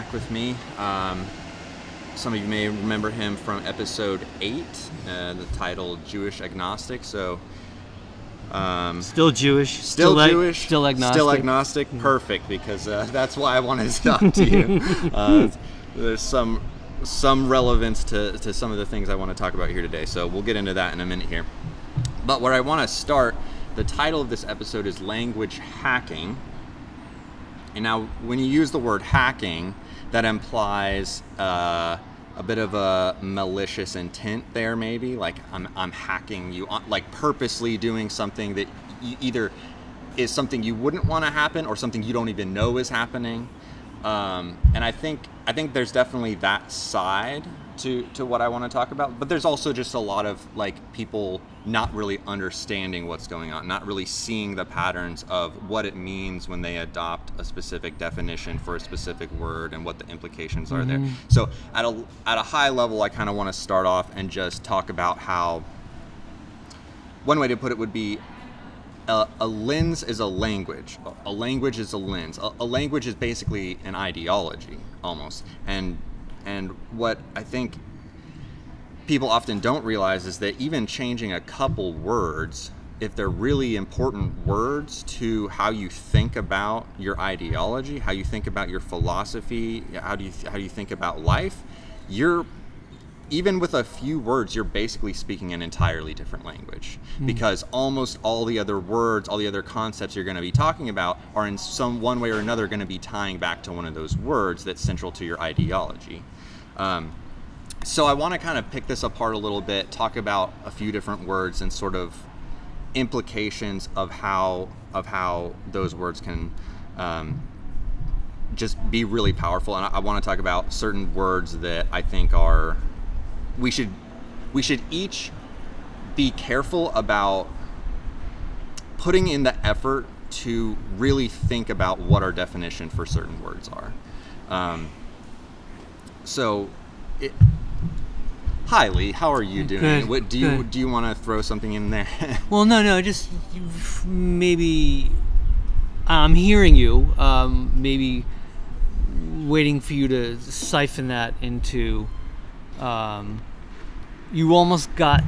Lee Miller is back with me. Um, some of you may remember him from episode eight, uh, the title "Jewish Agnostic." So, um, Still Jewish. still, ag- Jewish, Still agnostic. still agnostic. Perfect, because uh, that's why I wanted to talk to you. uh, there's some some relevance to, to some of the things I want to talk about here today. So we'll get into that in a minute here. But where I want to start, the title of this episode is language hacking. And now, when you use the word hacking, that implies uh, a bit of a malicious intent there, maybe. Like I'm, I'm hacking you, on- like purposely doing something that y- either is something you wouldn't want to happen or something you don't even know is happening. Um, and I think I think there's definitely that side to to what I want to talk about. But there's also just a lot of like people not really understanding what's going on, not really seeing the patterns of what it means when they adopt a specific definition for a specific word and what the implications are there. Mm-hmm. So at a at a high level, I kind of want to start off and just talk about how one way to put it would be a, a lens is a language. A, a language is a lens. A, a language is basically an ideology almost. And and what I think people often don't realize is that even changing a couple words, if they're really important words to how you think about your ideology, how you think about your philosophy, how do you how do you think about life, you're even with a few words, you're basically speaking an entirely different language because almost all the other words, all the other concepts you're going to be talking about are in some one way or another going to be tying back to one of those words that's central to your ideology. Um, so I want to kind of pick this apart a little bit, talk about a few different words and sort of implications of how of how those words can um, just be really powerful. And I, I want to talk about certain words that I think are we should we should each be careful about putting in the effort to really think about what our definition for certain words are. Um, so, it, hi Lee, how are you doing? Good, What do you good. do? You want to throw something in there? Well, no, no, just maybe I'm hearing you. Um, maybe waiting for you to siphon that into. Um, you almost got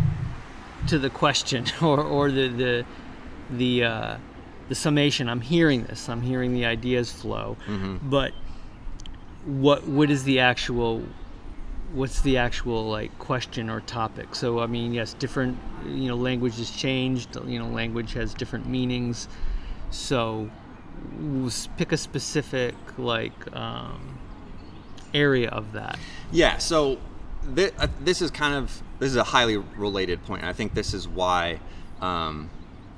to the question or, or the the the uh, the summation. I'm hearing this. I'm hearing the ideas flow, but what what is the actual what's the actual like question or topic so i mean yes different you know language has changed you know language has different meanings so pick a specific like um, area of that Yeah, so thi- uh, this is kind of this is a highly related point. I think this is why um,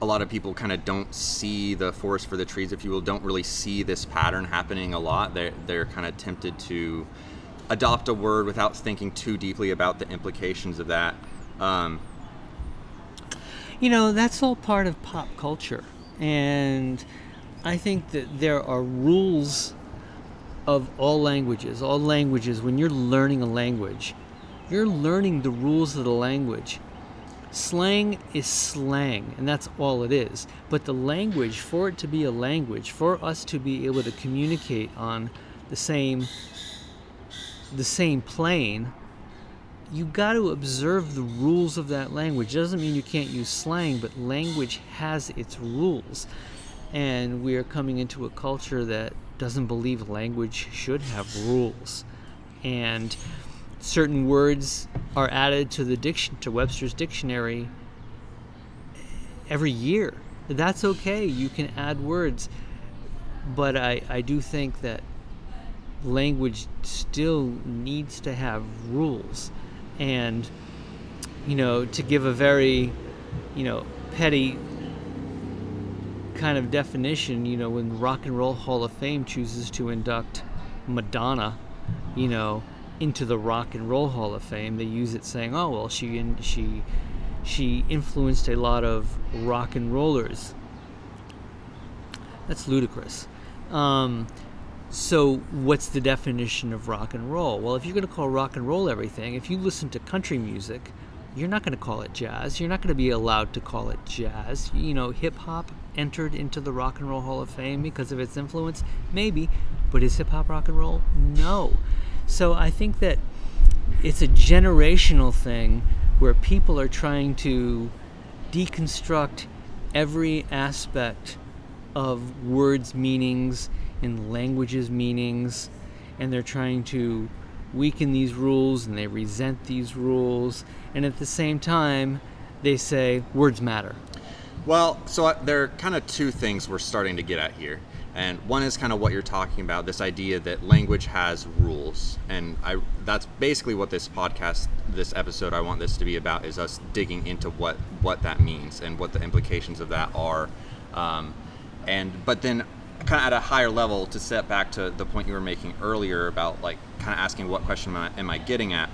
a lot of people kind of don't see the forest for the trees, if you will, don't really see this pattern happening a lot. They're they're kind of tempted to adopt a word without thinking too deeply about the implications of that. Um, you know that's all part of pop culture. And i think that there are rules of all languages. All languages when you're learning a language you're learning the rules of the language. Slang is slang and that's all it is. But the language for it to be a language for us to be able to communicate on the same the same plane you got to observe the rules of that language. Doesn't mean you can't use slang, but language has its rules. And we are coming into a culture that doesn't believe language should have rules. And certain words are added to the diction to Webster's dictionary every year. That's okay. You can add words. But I, I do think that language still needs to have rules. And you know to give a very you know petty kind of definition you know when rock and roll hall of fame chooses to induct madonna you know into the rock and roll hall of fame they use it saying oh well she in, she she influenced a lot of rock and rollers. That's ludicrous. Um, so, what's the definition of rock and roll? Well, if you're going to call rock and roll everything, if you listen to country music, you're not going to call it jazz. You're not going to be allowed to call it jazz. You know, hip hop entered into the Rock and Roll Hall of Fame because of its influence, maybe, but is hip hop rock and roll? No. So I think that it's a generational thing where people are trying to deconstruct every aspect of words' meanings and languages' meanings, and they're trying to weaken these rules and they resent these rules, and at the same time, they say words matter. Well, so uh, there are kind of two things we're starting to get at here. And one is kind of what you're talking about this idea that language has rules. And I that's basically what this podcast, this episode I want this to be about is us digging into what what that means and what the implications of that are. Um, and but then kind of at a higher level to set back to the point you were making earlier about like kind of asking what question am I, am I getting at?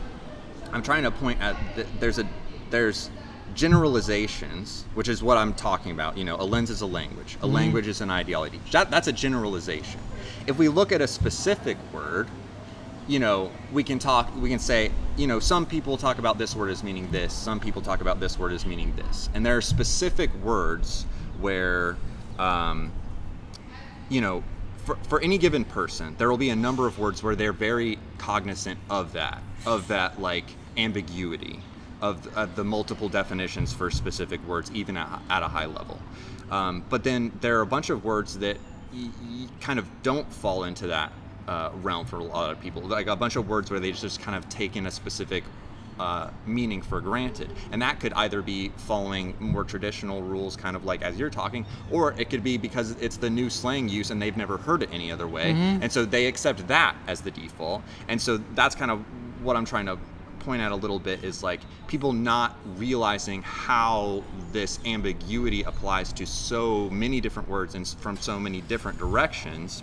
I'm trying to point at th- there's a there's generalizations which is what i'm talking about you know a lens is a language. A language is an ideology. That, that's a generalization. If we look at a specific word you know we can talk we can say you know some people talk about this word as meaning this some people talk about this word as meaning this. And there are specific words where um, you know, for, for any given person, there will be a number of words where they're very cognizant of that, of that like ambiguity, of, of the multiple definitions for specific words, even at, at a high level. Um, but then there are a bunch of words that y- y- kind of don't fall into that uh, realm for a lot of people. Like a bunch of words where they just kind of take in a specific uh, meaning for granted. And that could either be following more traditional rules, kind of like as you're talking, or it could be because it's the new slang use and they've never heard it any other way. And so they accept that as the default. And so that's kind of what I'm trying to point out a little bit is like people not realizing how this ambiguity applies to so many different words and from so many different directions.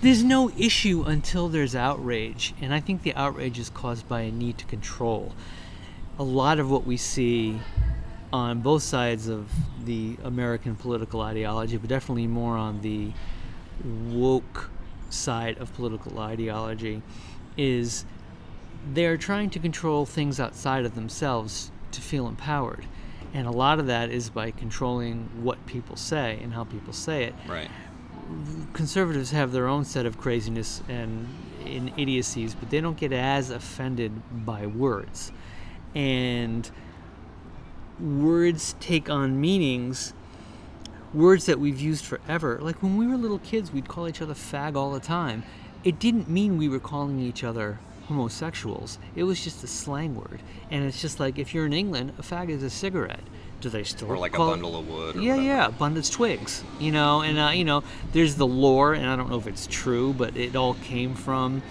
There's no issue until there's outrage, and I think the outrage is caused by a need to control. A lot of what we see on both sides of the American political ideology, but definitely more on the woke side of political ideology, is they're trying to control things outside of themselves to feel empowered. And a lot of that is by controlling what people say and how people say it Right. Conservatives have their own set of craziness and in idiocies, but they don't get as offended by words. And words take on meanings, words that we've used forever. Like when we were little kids, we'd call each other fag all the time. It didn't mean we were calling each other homosexuals. It was just a slang word. And it's just like if you're in England, a fag is a cigarette. Do they still Or like a call bundle of wood. Or yeah, whatever. yeah, abundance twigs. You know, and uh, you know, there's the lore, and I don't know if it's true, but it all came from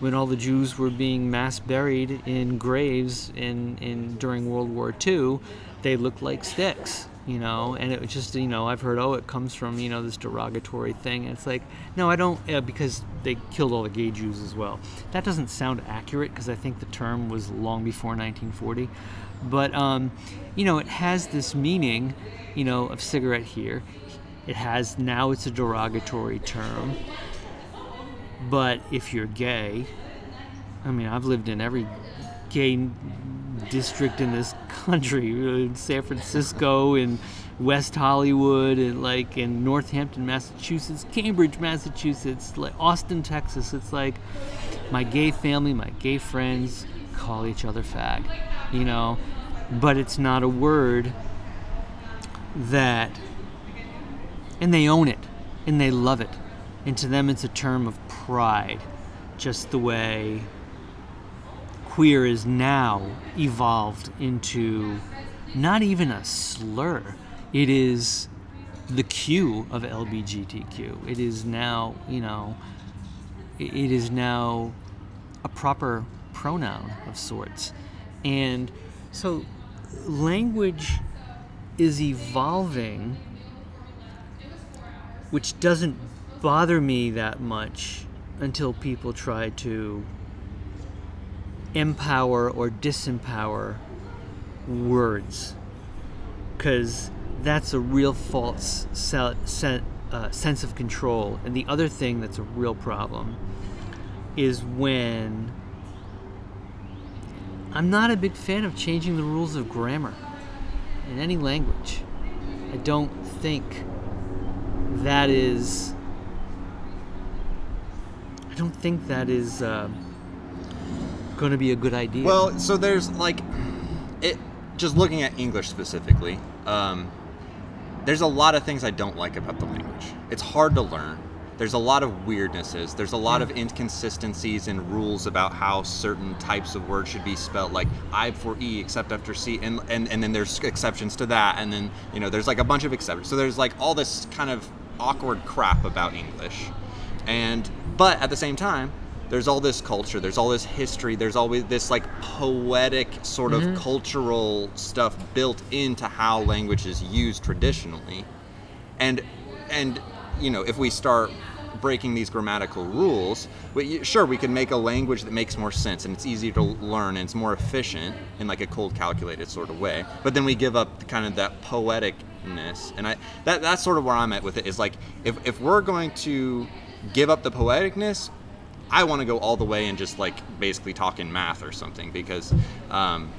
when all the Jews were being mass buried in graves in, in during World War II. They looked like sticks, you know, and it was just you know I've heard oh it comes from you know this derogatory thing. And it's like no, I don't uh, because they killed all the gay Jews as well. That doesn't sound accurate because I think the term was long before 1940 but um, you know it has this meaning you know of cigarette here. It has now it's a derogatory term. But if you're gay i mean i've lived in every gay district in this country in san francisco in west hollywood and like in northampton massachusetts cambridge massachusetts like austin texas. It's like my gay family my gay friends call each other fag you know but it's not a word that and they own it and they love it. And to them it's a term of pride just the way queer is now evolved into not even a slur. It is the q of lbgtq it is now you know it is now a proper pronoun of sorts and so language is evolving which doesn't bother me that much until people try to empower or disempower words. Because that's a real false se- se- uh, sense of control. And the other thing that's a real problem is when I'm not a big fan of changing the rules of grammar in any language. I don't think that is. I don't think that is uh, going to be a good idea. Well, so there's like, it. Just looking at English specifically, um, there's a lot of things I don't like about the language. It's hard to learn. There's a lot of weirdnesses. There's a lot hmm. of inconsistencies in rules about how certain types of words should be spelled, like I before E except after C, and, and and then there's exceptions to that, and then you know there's like a bunch of exceptions. So there's like all this kind of awkward crap about English, and but at the same time, there's all this culture, there's all this history, there's always this like poetic sort of mm-hmm. cultural stuff built into how language is used traditionally. And and you know, if we start breaking these grammatical rules, we, sure we can make a language that makes more sense and it's easier to learn and it's more efficient in like a cold calculated sort of way. But then we give up kind of that poeticness, and I that that's sort of where I'm at with it. Is like if if we're going to give up the poeticness, I want to go all the way and just like basically talk in math or something because um,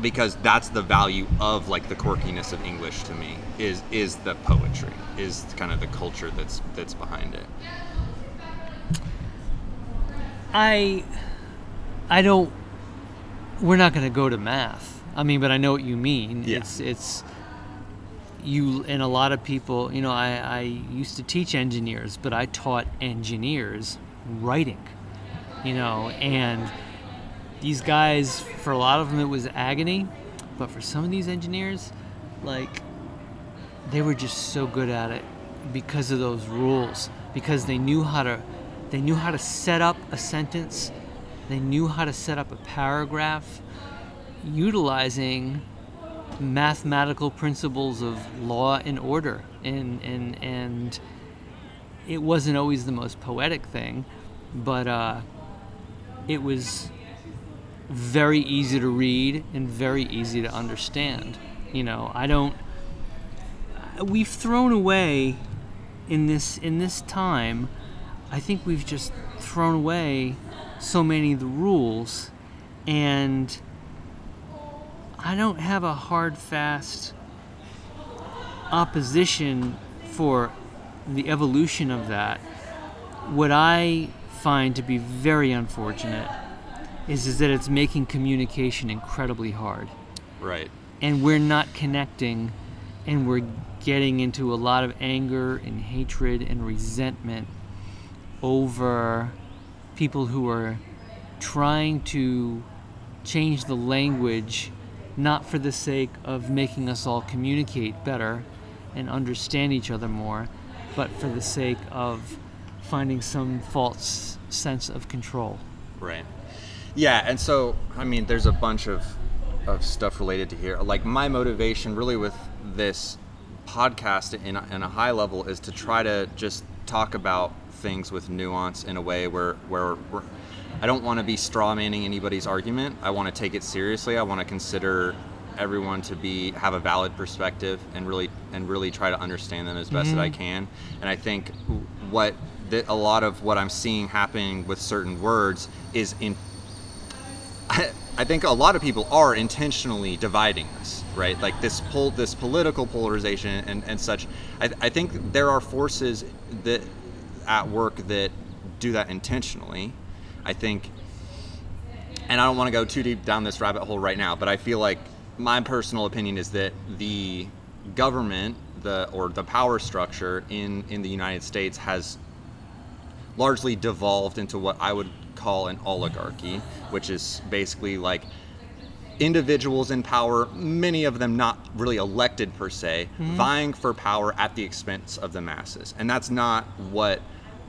because that's the value of like the quirkiness of English to me is is the poetry is kind of the culture that's that's behind it. I I don't we're not going to go to math. I mean, but I know what you mean. Yeah. It's it's you and a lot of people, you know, I I used to teach engineers, but I taught engineers writing. You know, and these guys for a lot of them it was agony, but for some of these engineers like they were just so good at it because of those rules because they knew how to they knew how to set up a sentence they knew how to set up a paragraph utilizing mathematical principles of law and order. And and and it wasn't always the most poetic thing but uh, it was very easy to read and very easy to understand you know. I don't we've thrown away in this in this time i think we've just thrown away so many of the rules and i don't have a hard fast opposition for the evolution of that. What i find to be very unfortunate is, is that it's making communication incredibly hard Right. and we're not connecting and we're getting into a lot of anger and hatred and resentment over people who are trying to change the language not for the sake of making us all communicate better and understand each other more but for the sake of finding some false sense of control Right. Yeah, and so I mean, there's a bunch of of stuff related to here. Like my motivation, really, with this podcast in a, in a high level, is to try to just talk about things with nuance in a way where where we're, I don't want to be straw manning anybody's argument. I want to take it seriously. I want to consider everyone to be have a valid perspective and really and really try to understand them as best that I mm-hmm. can. And I think what that a lot of what I'm seeing happening with certain words is in I, I think a lot of people are intentionally dividing us, right? Like this pol- this political polarization and, and such. I, I think there are forces that at work that do that intentionally. I think, and I don't want to go too deep down this rabbit hole right now, but I feel like my personal opinion is that the government, the or the power structure in in the United States has largely devolved into what I would call an oligarchy, which is basically like individuals in power, many of them not really elected per se, vying for power at the expense of the masses. And that's not what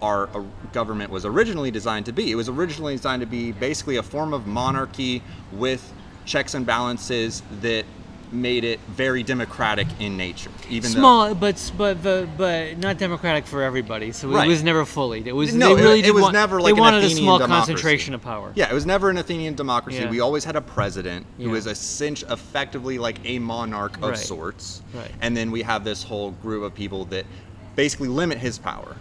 our uh, government was originally designed to be. It was originally designed to be basically a form of monarchy with checks and balances that made it very democratic in nature. Even though small but but but, but not democratic for everybody so Right. it was never fully it was No, they it- really it did was want- never they like an wanted a Athenian small democracy. concentration of power Yeah, it was never an Athenian democracy. Yeah. We always had a president who Yeah. was essentially effectively like a monarch of Right. sorts. Right. And then we have this whole group of people that basically limit his power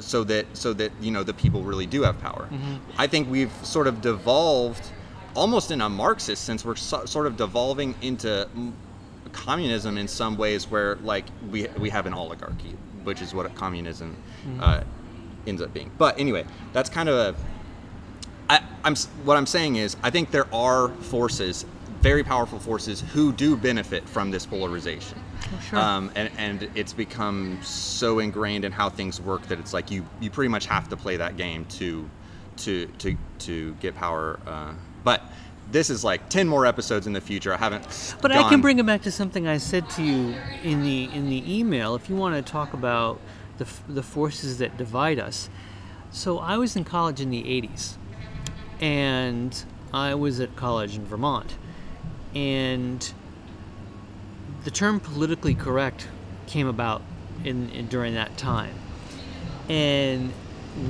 so that so that you know the people really do have power. Mm-hmm. I think we've sort of devolved almost in a Marxist sense, we're so, sort of devolving into mm, communism in some ways, where like we we have an oligarchy, which is what communism uh, ends up being. But anyway, that's kind of a. I, I'm what I'm saying is I think there are forces, very powerful forces, who do benefit from this polarization. Sure. Um, and, and it's become so ingrained in how things work that it's like you, you pretty much have to play that game to to to to get power. Uh, but this is like ten more episodes in the future. I haven't. But I can bring it back to something I said to you in the in the email. If you want to talk about the the forces that divide us. So I was in college in the '80s, and I was at college in Vermont, and the term politically correct came about in, in during that time, and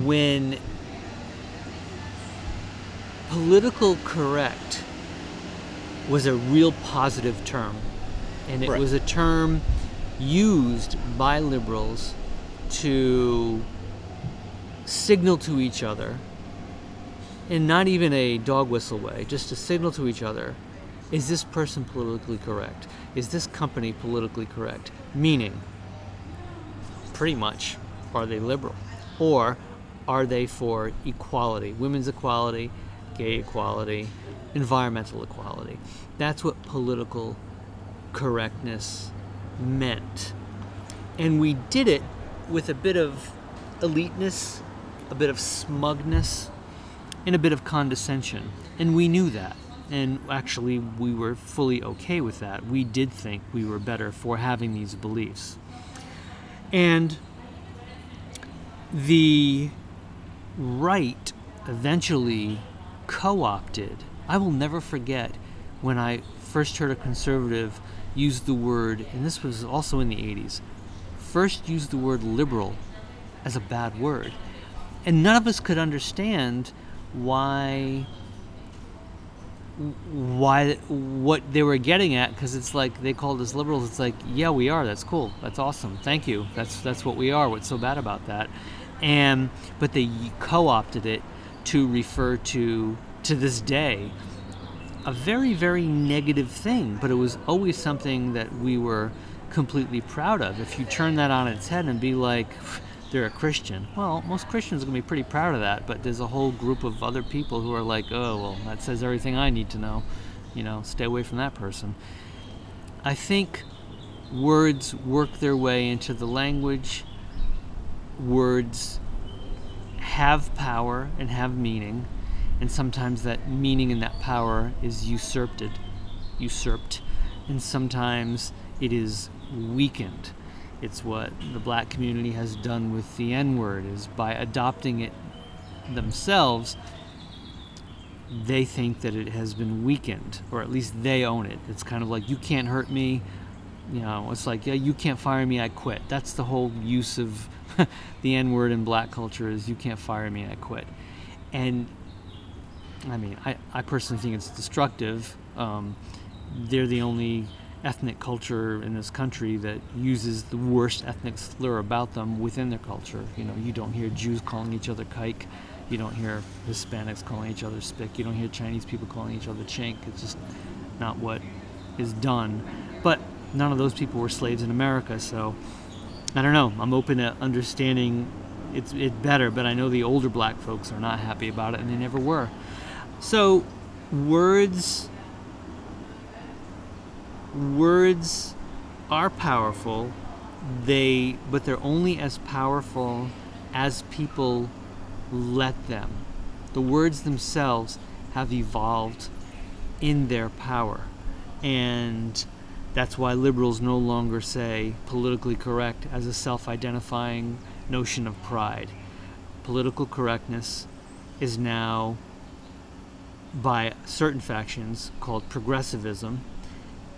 when political correct was a real positive term. And it Right. was a term used by liberals to signal to each other, in not even a dog whistle way, just to signal to each other is this person politically correct? Is this company politically correct? Meaning, pretty much, are they liberal? Or are they for equality, women's equality, gay equality, environmental equality? That's what political correctness meant. And we did it with a bit of eliteness, a bit of smugness, and a bit of condescension. And we knew that. And actually, we were fully okay with that. We did think we were better for having these beliefs. And the right eventually co opted. I will never forget when I first heard a conservative use the word, and this was also in the 80s, first used the word liberal as a bad word. And none of us could understand why why what they were getting at because it's like they called us liberals. It's like yeah we are. That's cool. That's awesome. Thank you. That's that's what we are. What's so bad about that? And but they co-opted it to refer to to this day a very very negative thing but it was always something that we were completely proud of if you turn that on its head and be like they're a Christian. Well, most Christians are going to be pretty proud of that, but there's a whole group of other people who are like, oh, well, that says everything I need to know. You know, stay away from that person. I think words work their way into the language. Words have power and have meaning, and sometimes that meaning and that power is usurped, usurped, and sometimes it is weakened. It's what the black community has done with the N word is by adopting it themselves, they think that it has been weakened, or at least they own it. It's kind of like you can't hurt me, you know. It's like yeah, you can't fire me, I quit. That's the whole use of the N word in black culture is you can't fire me, I quit. And I mean, I, I personally think it's destructive. Um, they're the only ethnic culture in this country that uses the worst ethnic slur about them within their culture. You know, you don't hear Jews calling each other kike. You don't hear Hispanics calling each other spick. You don't hear Chinese people calling each other chink. It's just not what is done. But none of those people were slaves in America, so I don't know. I'm open to understanding it's it better, but I know the older black folks are not happy about it, and they never were. So, words words are powerful they but they're only as powerful as people let them the words themselves have evolved in their power and that's why liberals no longer say politically correct as a self-identifying notion of pride. Political correctness is now by certain factions called progressivism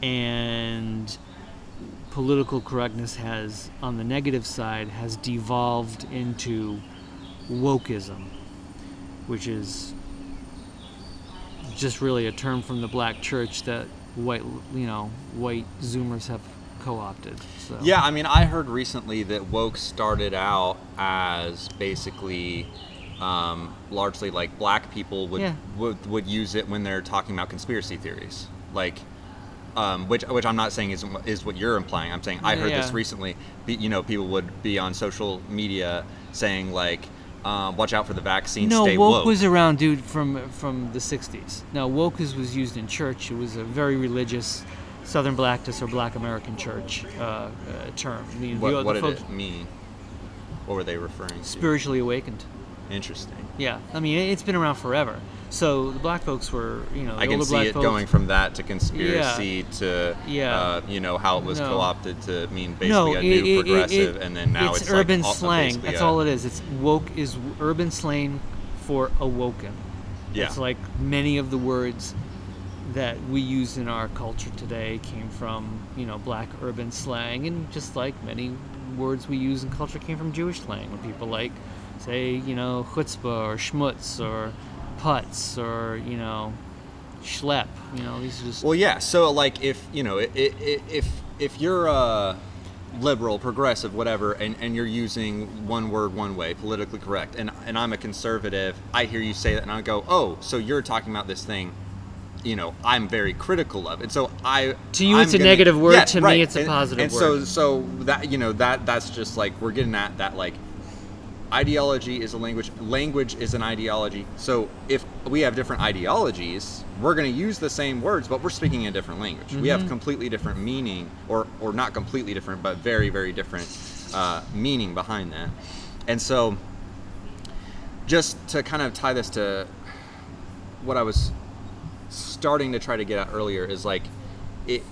and political correctness has on the negative side has devolved into wokeism which is just really a term from the black church that white you know white zoomers have co-opted so Yeah, I mean, I heard recently that woke started out as basically um, largely like black people would, Yeah. would would use it when they're talking about conspiracy theories, like. Um, which, which I'm not saying is is what you're implying. I'm saying I heard this recently. Be, you know, people would be on social media saying like, uh, "Watch out for the vaccine. No, stay woke, woke." was around, dude, from from the '60s. Now, woke is, was used in church. It was a very religious Southern Baptist or Black American church uh, uh, term. Mean, what the, what the did it mean? What were they referring to? spiritually awakened. Interesting. Yeah, I mean, it's been around forever. So the black folks were, you know, the I can see black it folks, going from that to conspiracy to, Yeah. uh, you know, how it was No. co-opted to mean basically no, a it- new it- progressive, it- and then now it's, it's, urban like slang. That's a- all it is. It's woke is urban slang for awoken. Yeah. It's like many of the words that we use in our culture today came from, you know, black urban slang, and just like many words we use in culture came from Jewish slang. When people like say, you know, chutzpah or schmutz or putz or you know, schlep. You know, these are just Well, yeah. So, like, if you know, i i i- if if you're a liberal, progressive, whatever, and, and you're using one word one way, politically correct, and and I'm a conservative, I hear you say that, and I go, oh, so you're talking about this thing. You know, I'm very critical of it. So I To you, I'm it's a gonna- negative word. Yeah, To me, it's a And- positive and so so that you know that that's just like we're getting at that like ideology is a language language is an ideology. So if we have different ideologies we're going to use the same words but we're speaking a different language. We have completely different meaning or or not completely different but very very different uh, meaning behind that. And so just to kind of tie this to what i was starting to try to get at earlier is like it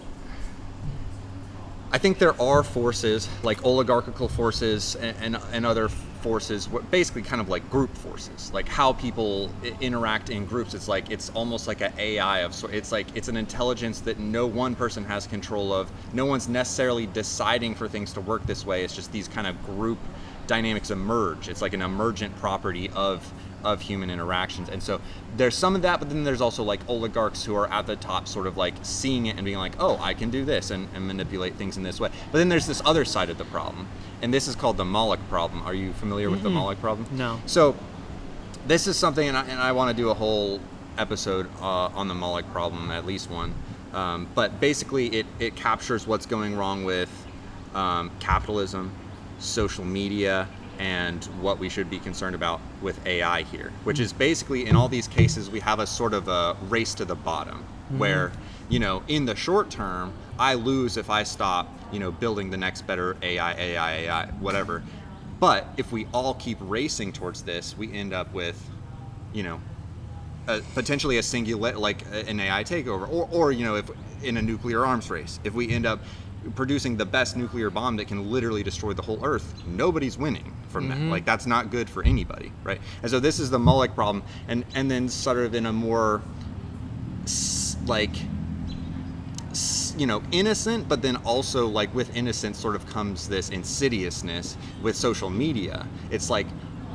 I think there are forces like oligarchical forces and, and, and other forces, basically kind of like group forces, like how people interact in groups. It's like it's almost like an AI of sort. It's like it's an intelligence that no one person has control of. No one's necessarily deciding for things to work this way. It's just these kind of group dynamics emerge. It's like an emergent property of of human interactions. And so there's some of that, but then there's also like oligarchs who are at the top, sort of like seeing it and being like, oh, I can do this and, and manipulate things in this way. But then there's this other side of the problem, and this is called the Moloch problem. Are you familiar with the Moloch problem? No. So this is something, and I, and I want to do a whole episode uh, on the Moloch problem, at least one. Um, but basically, it, it captures what's going wrong with um, capitalism, social media, and what we should be concerned about with AI here, which is basically in all these cases, we have a sort of a race to the bottom mm-hmm. where, you know, in the short term, I lose if I stop, you know, building the next better AI, AI, AI, whatever. But if we all keep racing towards this, we end up with, you know, a, potentially a singular, like an AI takeover, or, or you know, if in a nuclear arms race, if we end up producing the best nuclear bomb that can literally destroy the whole Earth, nobody's winning from that. Mm-hmm. Like that's not good for anybody, right? And so this is the Moloch problem, and and then sort of in a more like you know innocent but then also like with innocence sort of comes this insidiousness with social media it's like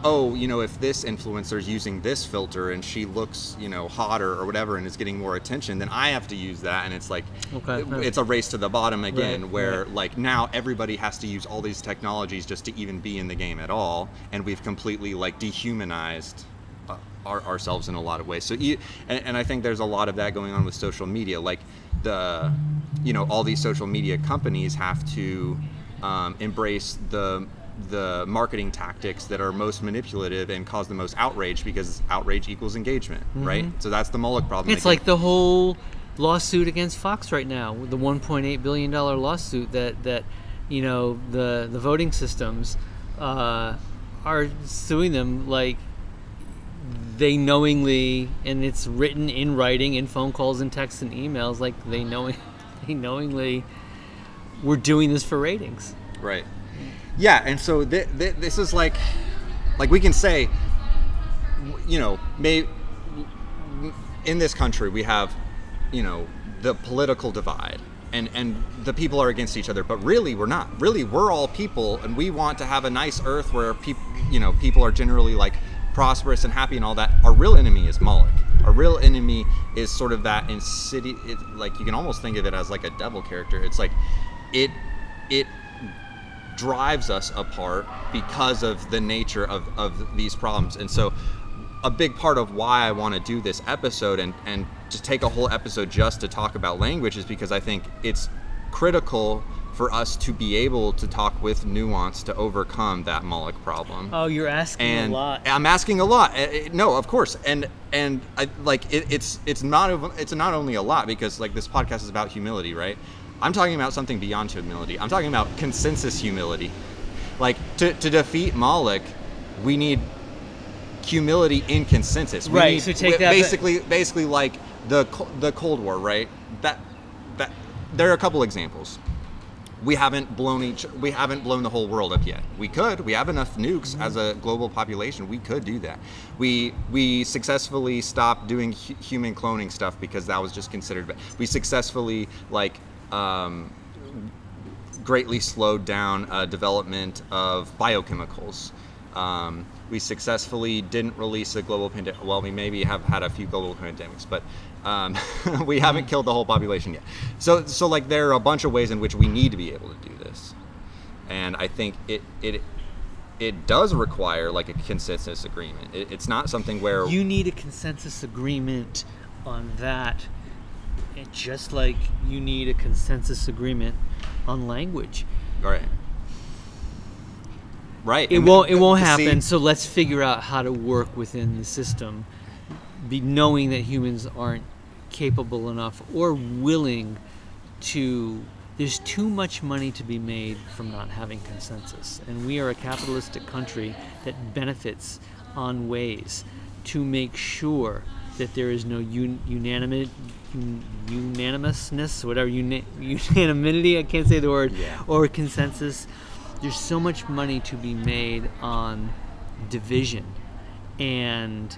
oh you know if this influencer is using this filter and she looks you know hotter or whatever and is getting more attention then i have to use that and it's like Okay. it- it's a race to the bottom again Right, where right. like now everybody has to use all these technologies just to even be in the game at all and we've completely like dehumanized uh, our, ourselves in a lot of ways. So, you, and, and I think there's a lot of that going on with social media. Like the, you know, all these social media companies have to um, embrace the the marketing tactics that are most manipulative and cause the most outrage because outrage equals engagement, right? So that's the Moloch problem. It's again. like the whole lawsuit against Fox right now, the 1.8 billion dollar lawsuit that that you know the the voting systems uh, are suing them like they knowingly and it's written in writing in phone calls and texts and emails like they knowing they knowingly were doing this for ratings. Right. Yeah, and so th- th- this is like, like we can say, you know, may in this country we have, you know, the political divide. And, and the people are against each other, but really we're not. Really, we're all people, and we want to have a nice Earth where people, you know, people are generally like prosperous and happy and all that. Our real enemy is Moloch. Our real enemy is sort of that insidious. Like you can almost think of it as like a devil character. It's like, it, it drives us apart because of the nature of, of these problems. And so, a big part of why I want to do this episode and, and just take a whole episode just to talk about language is because I think it's critical for us to be able to talk with nuance to overcome that Moloch problem. Oh, you're asking and a lot. I'm asking a lot. Uh, uh, No, of course, and and I, like it, it's it's not it's not only a lot because like this podcast is about humility, right? I'm talking about something beyond humility. I'm talking about consensus humility. Like to, to defeat Moloch, we need humility in consensus. We Right, need- so take that- basically basically like the the Cold War, right? That that there are a couple examples we haven't blown each we haven't blown the whole world up yet we could we have enough nukes mm-hmm. as a global population we could do that we we successfully stopped doing hu- human cloning stuff because that was just considered we successfully like um, greatly slowed down uh, development of biochemicals um, we successfully didn't release a global pandemic. Well, we maybe have had a few global pandemics, but um, we haven't killed the whole population yet. So, so like there are a bunch of ways in which we need to be able to do this, and I think it it it does require like a consensus agreement. It, it's not something where you need a consensus agreement on that, and just like you need a consensus agreement on language. right, right. It and won't. It won't see- happen. So let's figure out how to work within the system, be knowing that humans aren't capable enough or willing to. There's too much money to be made from not having consensus, and we are a capitalistic country that benefits on ways to make sure that there is no un, unanimous un, unanimousness, whatever uni, unanimity. I can't say the word Yeah. or consensus. There's so much money to be made on division, and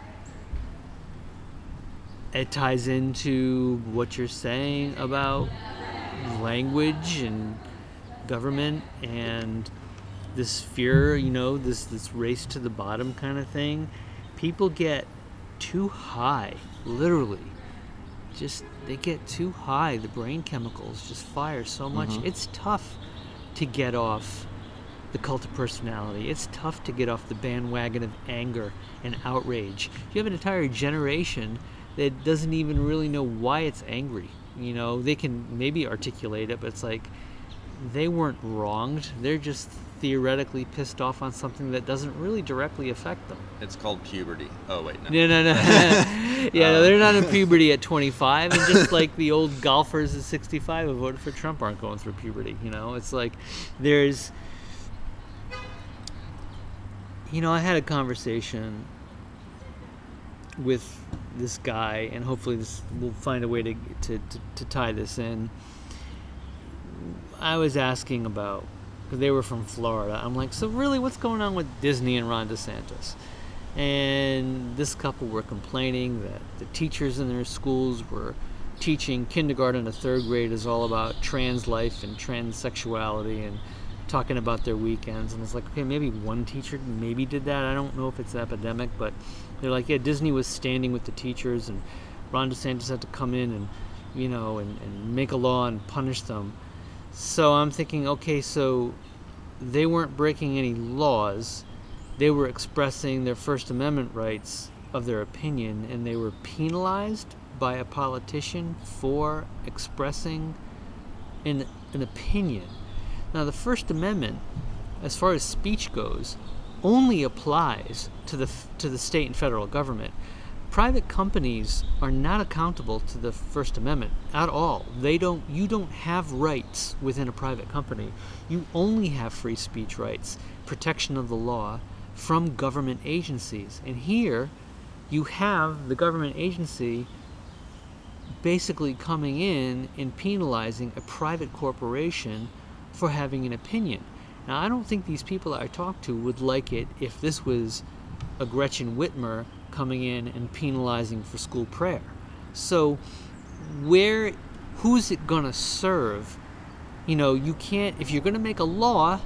it ties into what you're saying about language and government and this fear, you know, this this race to the bottom kind of thing. People get too high, literally. Just they get too high. The brain chemicals just fire so much. Mhm. It's tough to get off the cult of personality. It's tough to get off the bandwagon of anger and outrage. You have an entire generation that doesn't even really know why it's angry. You know, they can maybe articulate it, but it's like they weren't wronged. They're just theoretically pissed off on something that doesn't really directly affect them. It's called puberty. Oh wait, no. No, no, no. yeah, no, they're not in uh. puberty at 25, and just like the old golfers at 65 who voted for Trump aren't going through puberty. You know, it's like there's, you know, I had a conversation with this guy, and hopefully this we'll find a way to to, to, to tie this in. I was asking about because they were from Florida. I'm like, so really, what's going on with Disney and Ron DeSantis? And this couple were complaining that the teachers in their schools were teaching kindergarten to third grade is all about trans life and transsexuality and talking about their weekends. And it's like, okay, maybe one teacher maybe did that. I don't know if it's an epidemic, but they're like, yeah, Disney was standing with the teachers, and Ron DeSantis had to come in and, you know, and, and make a law and punish them. So I'm thinking, okay, so they weren't breaking any laws. They were expressing their First Amendment rights of their opinion, and they were penalized by a politician for expressing an, an opinion. Now, the First Amendment, as far as speech goes, only applies to the to the state and federal government. Private companies are not accountable to the First Amendment at all. They don't. You don't have rights within a private company. You only have free speech rights, protection of the law from government agencies. And here, you have the government agency basically coming in and penalizing a private corporation for having an opinion. Now, I don't think these people I talked to would like it if this was a Gretchen Whitmer coming in and penalizing for school prayer. So, where, who's it gonna serve? You know, you can't, if you're gonna make a law,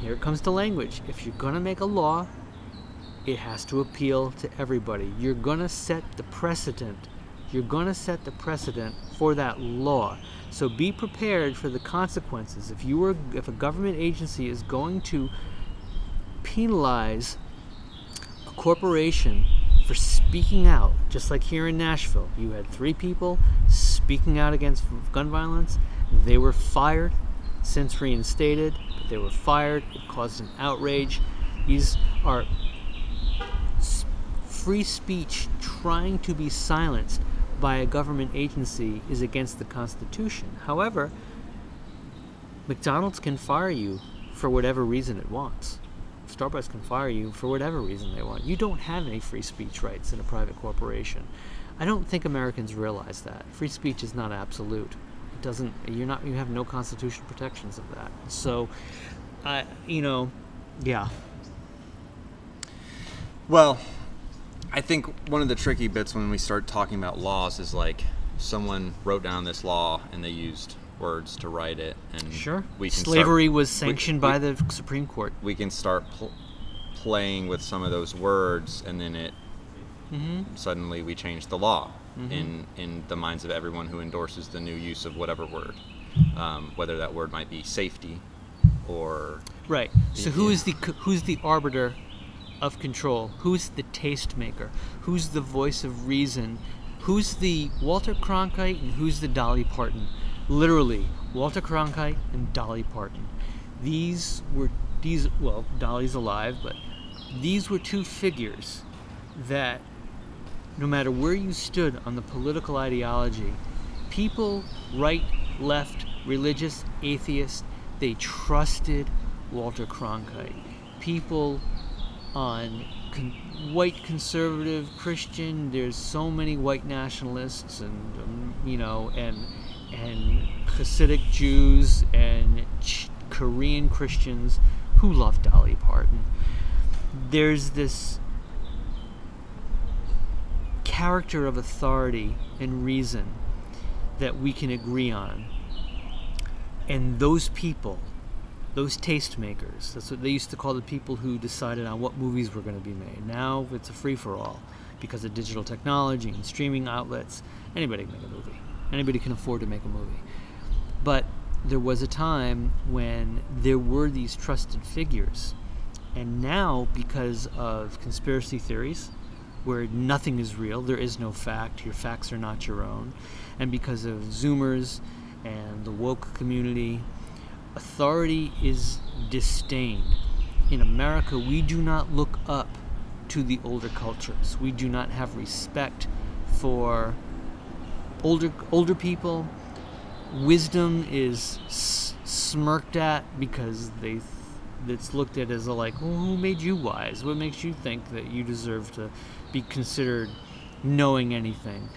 here it comes to language. If you're gonna make a law, it has to appeal to everybody. You're gonna set the precedent you're going to set the precedent for that law. So be prepared for the consequences. If you were if a government agency is going to penalize a corporation for speaking out, just like here in Nashville, you had three people speaking out against gun violence. They were fired, since reinstated, but they were fired. It caused an outrage. These are free speech trying to be silenced by a government agency is against the Constitution. However, McDonald's can fire you for whatever reason it wants. Starbucks can fire you for whatever reason they want. You don't have any free speech rights in a private corporation. I don't think Americans realize that. Free speech is not absolute. It doesn't you're not you have no constitutional protections of that. So I you know, yeah. Well, I think one of the tricky bits when we start talking about laws is like someone wrote down this law and they used words to write it, and Sure. we can Slavery start, was sanctioned we- by the Supreme Court. We can start pl- playing with some of those words, and then it Mm-hmm. suddenly we change the law in in the minds of everyone who endorses the new use of whatever word, um, whether that word might be safety or Right. So who is the who's the arbiter of control? Who's the tastemaker? Who's the voice of reason? Who's the Walter Cronkite and who's the Dolly Parton? Literally, Walter Cronkite and Dolly Parton. These were these well, Dolly's alive, but these were two figures that no matter where you stood on the political ideology, people, right, left, religious, atheist, they trusted Walter Cronkite. People on con- white conservative Christian, there's so many white nationalists and um, you know and and Hasidic Jews and Ch- Korean Christians who love Dolly Parton. There's this character of authority and reason that we can agree on. And those people, those tastemakers, that's what they used to call the people who decided on what movies were going to be made. Now it's a free for all because of digital technology and streaming outlets. Anybody can make a movie, anybody can afford to make a movie. But there was a time when there were these trusted figures. And now, because of conspiracy theories, where nothing is real, there is no fact, your facts are not your own, and because of Zoomers and the woke community, authority is disdained. In America, we do not look up to the older cultures. We do not have respect for older older people. Wisdom is s- smirked at because they it's looked at as a like, well, who made you wise? What makes you think that you deserve to be considered knowing anything?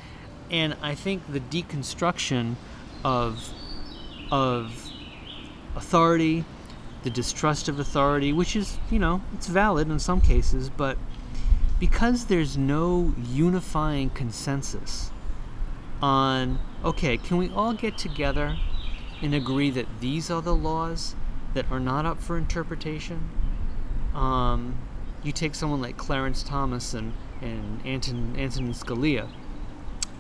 And I think the deconstruction of of authority, the distrust of authority, which is, you know, it's valid in some cases, but because there's no unifying consensus on, okay, can we all get together and agree that these are the laws that are not up for interpretation? Um, you take someone like Clarence Thomas and, and Anton, Antonin Scalia,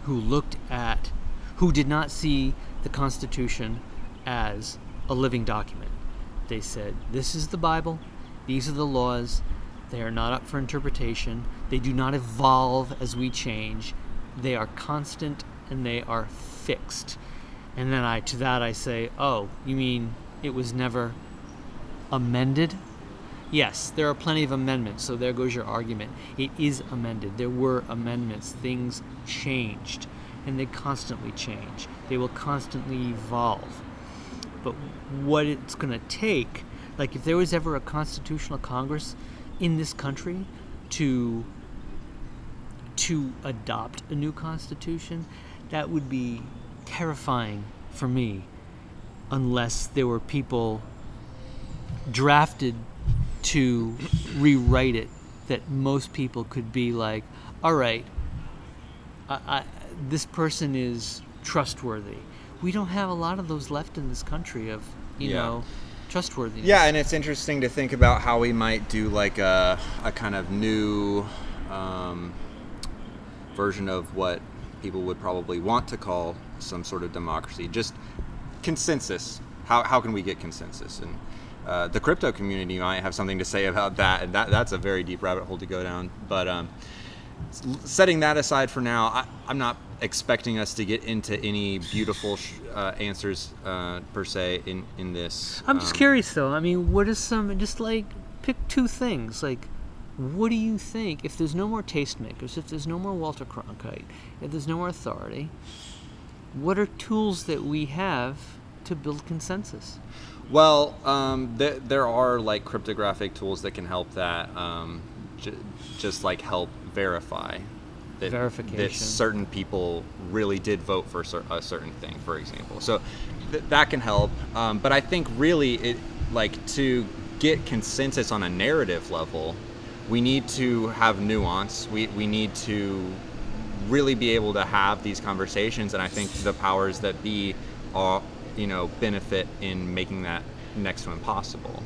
who looked at, who did not see the Constitution as a living document. They said, this is the Bible, these are the laws, they are not up for interpretation, they do not evolve as we change, they are constant and they are fixed. And then I to that I say, "Oh, you mean it was never amended?" Yes, there are plenty of amendments, so there goes your argument. It is amended. There were amendments. Things changed, and they constantly change. They will constantly evolve. But what it's going to take, like if there was ever a constitutional congress in this country to to adopt a new constitution, that would be terrifying for me unless there were people drafted to rewrite it that most people could be like, all right, I, I, this person is trustworthy. We don't have a lot of those left in this country of, you Yeah. know, trustworthiness. Yeah, and it's interesting to think about how we might do like a, a kind of new um, version of what people would probably want to call some sort of democracy. Just consensus. How, how can we get consensus? And uh, the crypto community might have something to say about that, and that, that's a very deep rabbit hole to go down. But um, setting that aside for now, I, I'm not expecting us to get into any beautiful sh- uh, answers uh, per se in in this. I'm just Um, curious though. I mean, what is some just like pick two things like what do you think if there's no more tastemakers, if there's no more Walter Cronkite, if there's no more authority, what are tools that we have to build consensus? Well, um, th- there are like cryptographic tools that can help that, um, j- just like help verify that, that certain people really did vote for cer- a certain thing, for example. So th- that can help. Um, but I think really, it like to get consensus on a narrative level, we need to have nuance. We we need to really be able to have these conversations, and I think the powers that be are, you know, benefit in making that next one possible.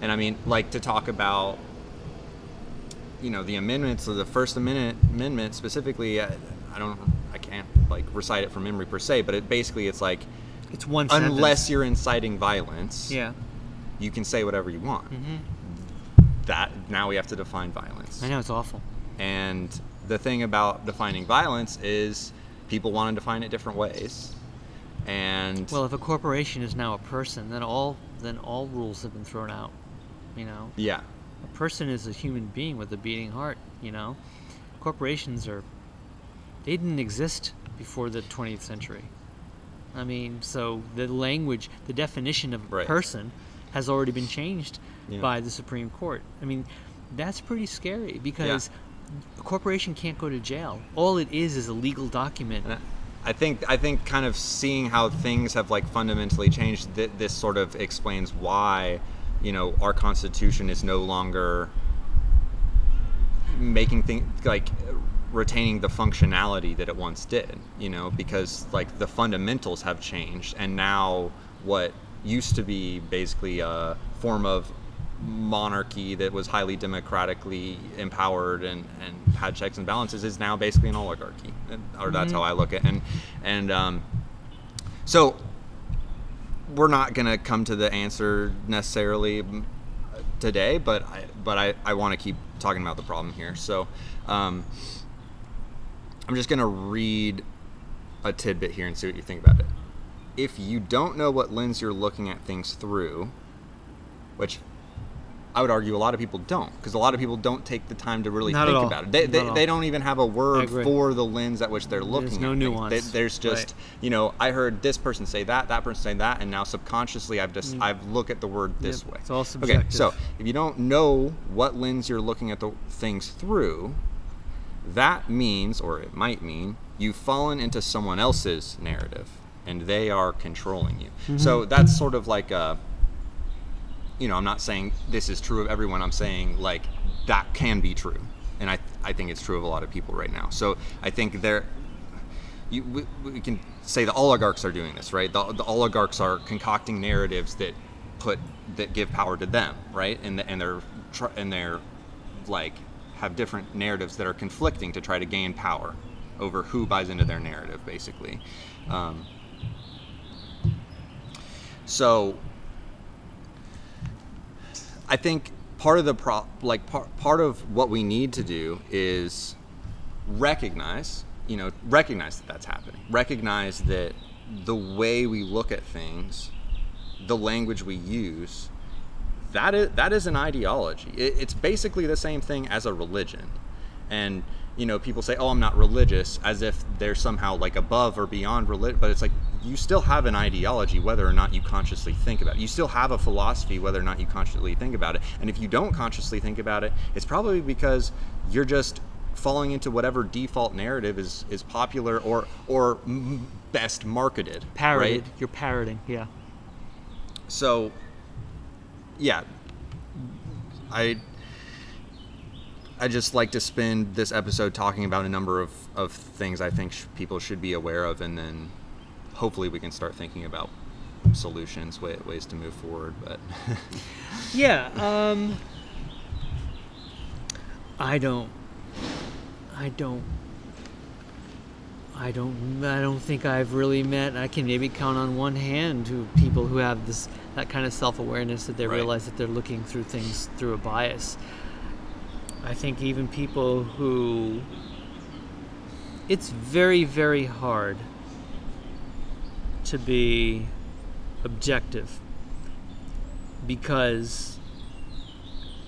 And I mean, like to talk about, you know, the amendments of the First Amendment, amendment specifically. I, I don't, I can't like recite it from memory per se, but it basically it's like, It's one unless sentence. you're inciting violence, yeah. you can say whatever you want. hmm That now we have to define violence. I know it's awful. And the thing about defining violence is people want to define it different ways. And Well, if a corporation is now a person, then all then all rules have been thrown out. You know, yeah, a person is a human being with a beating heart. You know, corporations are they didn't exist before the 20th century. I mean, so the language, the definition of Right. person, has already been changed Yeah. by the Supreme Court. I mean, that's pretty scary because a corporation can't go to jail. All it is is a legal document. I- I think I think kind of seeing how things have like fundamentally changed. Th- this sort of explains why, you know, our Constitution is no longer making things like retaining the functionality that it once did. You know, because like the fundamentals have changed, and now what used to be basically a form of monarchy that was highly democratically empowered and, and had checks and balances is now basically an oligarchy, or that's how I look at it. And and um, so we're not gonna come to the answer necessarily today, but I, but I, I want to keep talking about the problem here. So um, I'm just gonna read a tidbit here and see what you think about it. If you don't know what lens you're looking at things through, which I would argue a lot of people don't, because a lot of people don't take the time to really Not think about it. They, they, they don't even have a word for the lens at which they're looking. no at nuance. They- there's just Right. you know I heard this person say that, that person say that, and now subconsciously I've just I've looked at the word this Yep, way. it's all subjective. Okay, so if you don't know what lens you're looking at the things through, that means, or it might mean, you've fallen into someone else's narrative, and they are controlling you. Mm-hmm. So that's sort of like a you know, I'm not saying this is true of everyone. I'm saying like that can be true, and I I think it's true of a lot of people right now. So I think there, you we, we can say the oligarchs are doing this, right? The, the oligarchs are concocting narratives that put that give power to them, right? And the, and they're and they're like have different narratives that are conflicting to try to gain power over who buys into their narrative, basically. Um, so I think part of the pro like part part of what we need to do is recognize, you know, recognize that that's happening. Recognize that the way we look at things, the language we use, that is that is an ideology. It, it's basically the same thing as a religion, and you know people say, "Oh, I'm not religious," as if they're somehow like above or beyond religion. But it's like you still have an ideology, whether or not you consciously think about it. You still have a philosophy, whether or not you consciously think about it. And if you don't consciously think about it, it's probably because you're just falling into whatever default narrative is is popular or or best marketed. Parroted. Right? You're parroting. Yeah. so yeah i i just like to spend this episode talking about a number of, of things i think sh- people should be aware of and then hopefully we can start thinking about solutions way, ways to move forward but Yeah. Um, I don't. I don't. I don't I don't think I've really met I can maybe count on one hand who people who have this that kind of self-awareness that they Right. realize that they're looking through things through a bias. I think even people who it's very very hard to be objective because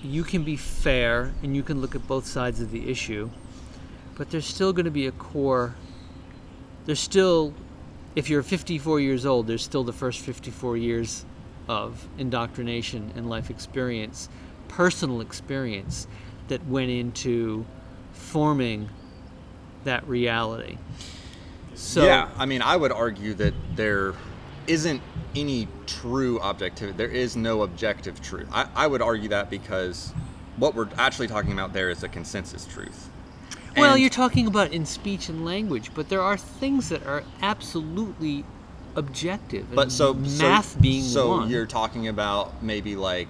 you can be fair and you can look at both sides of the issue but there's still going to be a core there's still if you're 54 years old there's still the first 54 years of indoctrination and life experience personal experience that went into forming that reality so yeah, I mean, I would argue that there isn't any true objectivity. There is no objective truth. I, I would argue that because what we're actually talking about there is a consensus truth. Well, you're talking about in speech and language, but there are things that are absolutely objective. but so math so, being so one. you're talking about maybe like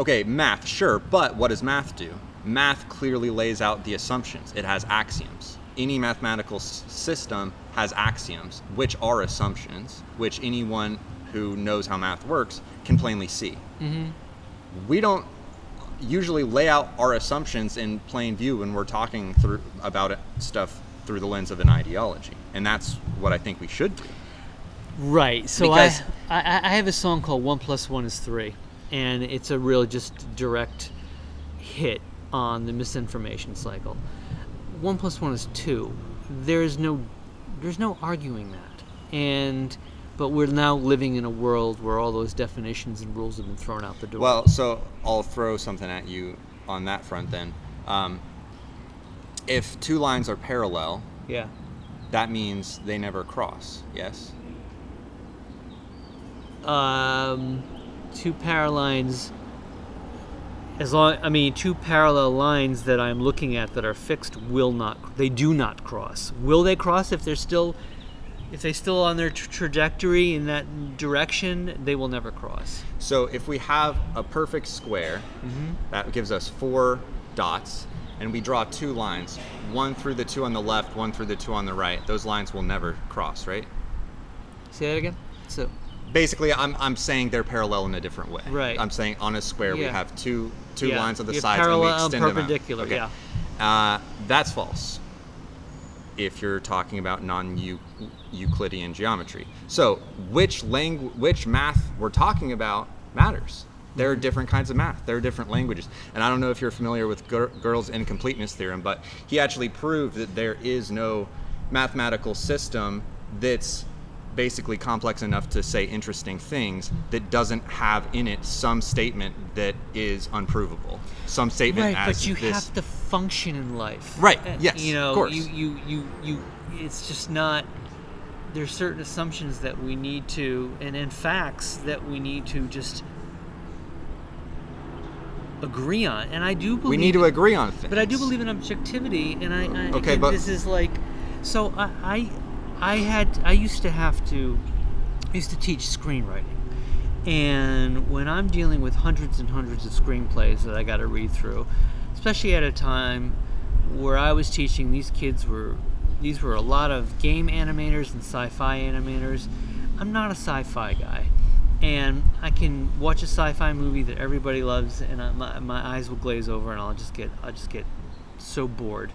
okay math sure but what does math do? Math clearly lays out the assumptions. It has axioms. Any mathematical s- system has axioms which are assumptions which anyone who knows how math works can plainly see. Mm-hmm. we don't usually lay out our assumptions in plain view when we're talking through about it, stuff through the lens of an ideology and that's what i think we should do. Right. So Because- I I have a song called One Plus One is Three, and it's a real just direct hit on the misinformation cycle. One plus one is two. There's no there's no arguing that. And but we're now living in a world where all those definitions and rules have been thrown out the door. Well, so I'll throw something at you on that front then. Um, if two lines are parallel, yeah. that means they never cross, yes? um, two parallel lines. As long, I mean, two parallel lines that I'm looking at that are fixed will not. They do not cross. Will they cross if they're still, if they still on their tra- trajectory in that direction? They will never cross. So if we have a perfect square, mm-hmm. that gives us four dots, and we draw two lines, one through the two on the left, one through the two on the right, those lines will never cross, right? Say that again. So Basically, I'm, I'm saying they're parallel in a different way. Right. I'm saying on a square we have two two Yeah. lines on the sides and we and extend them out. perpendicular, Okay. yeah. Uh, that's false. If you're talking about non-Euclidean geometry, so which langu- which math we're talking about matters. There are Mm-hmm. different kinds of math. There are different languages, and I don't know if you're familiar with Gödel's incompleteness theorem, but he actually proved that there is no mathematical system that's basically complex enough to say interesting things that doesn't have in it some statement that is unprovable. Some statement right, as but you this. have to function in life. Right, Uh, yes, You of know, course. you you you you. It's just not. There's certain assumptions that we need to, and in facts that we need to just agree on. And I do believe we need to agree on things. but I do believe in objectivity, and I, I Okay, again, but- this is like, so I, I, I had, I used to have to, used to teach screenwriting, and when I'm dealing with hundreds and hundreds of screenplays that I got to read through, especially at a time where I was teaching, these kids were, these were a lot of game animators and sci-fi animators. I'm not a sci-fi guy and I can watch a sci-fi movie that everybody loves, and I, my, my eyes will glaze over, and I'll just get I'll just get so bored.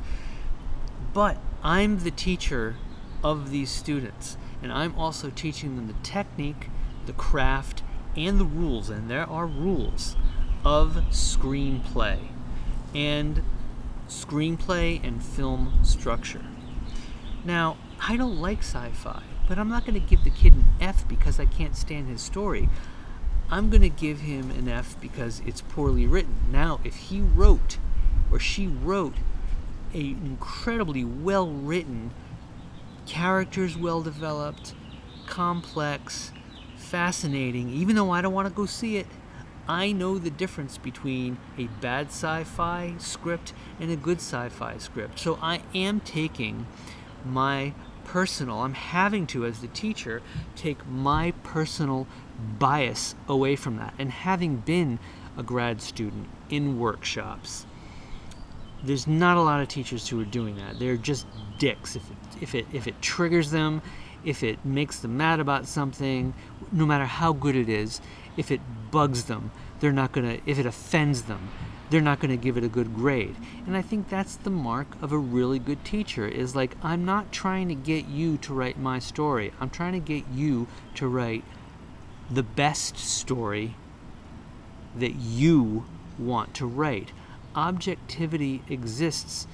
But I'm the teacher of these students, and I'm also teaching them the technique, the craft, and the rules, and there are rules of screenplay, and screenplay and film structure. Now, I don't like sci fi, but I'm not going to give the kid an F because I can't stand his story. I'm going to give him an F because it's poorly written. Now, if he wrote or she wrote a incredibly well written, characters well developed, complex, fascinating, even though I don't want to go see it, I know the difference between a bad sci fi script and a good sci fi script. So I am taking my personal, I'm having to, as the teacher, take my personal bias away from that. And having been a grad student in workshops, there's not a lot of teachers who are doing that. They're just dicks. If it, if it if it triggers them, if it makes them mad about something, no matter how good it is, if it bugs them, they're not gonna. If it offends them, they're not to give it a good grade. And I think that's the mark of a really good teacher is like I'm not trying to get you to write my story. I'm trying to get you to write the best story that you want to write. Objectivity exists,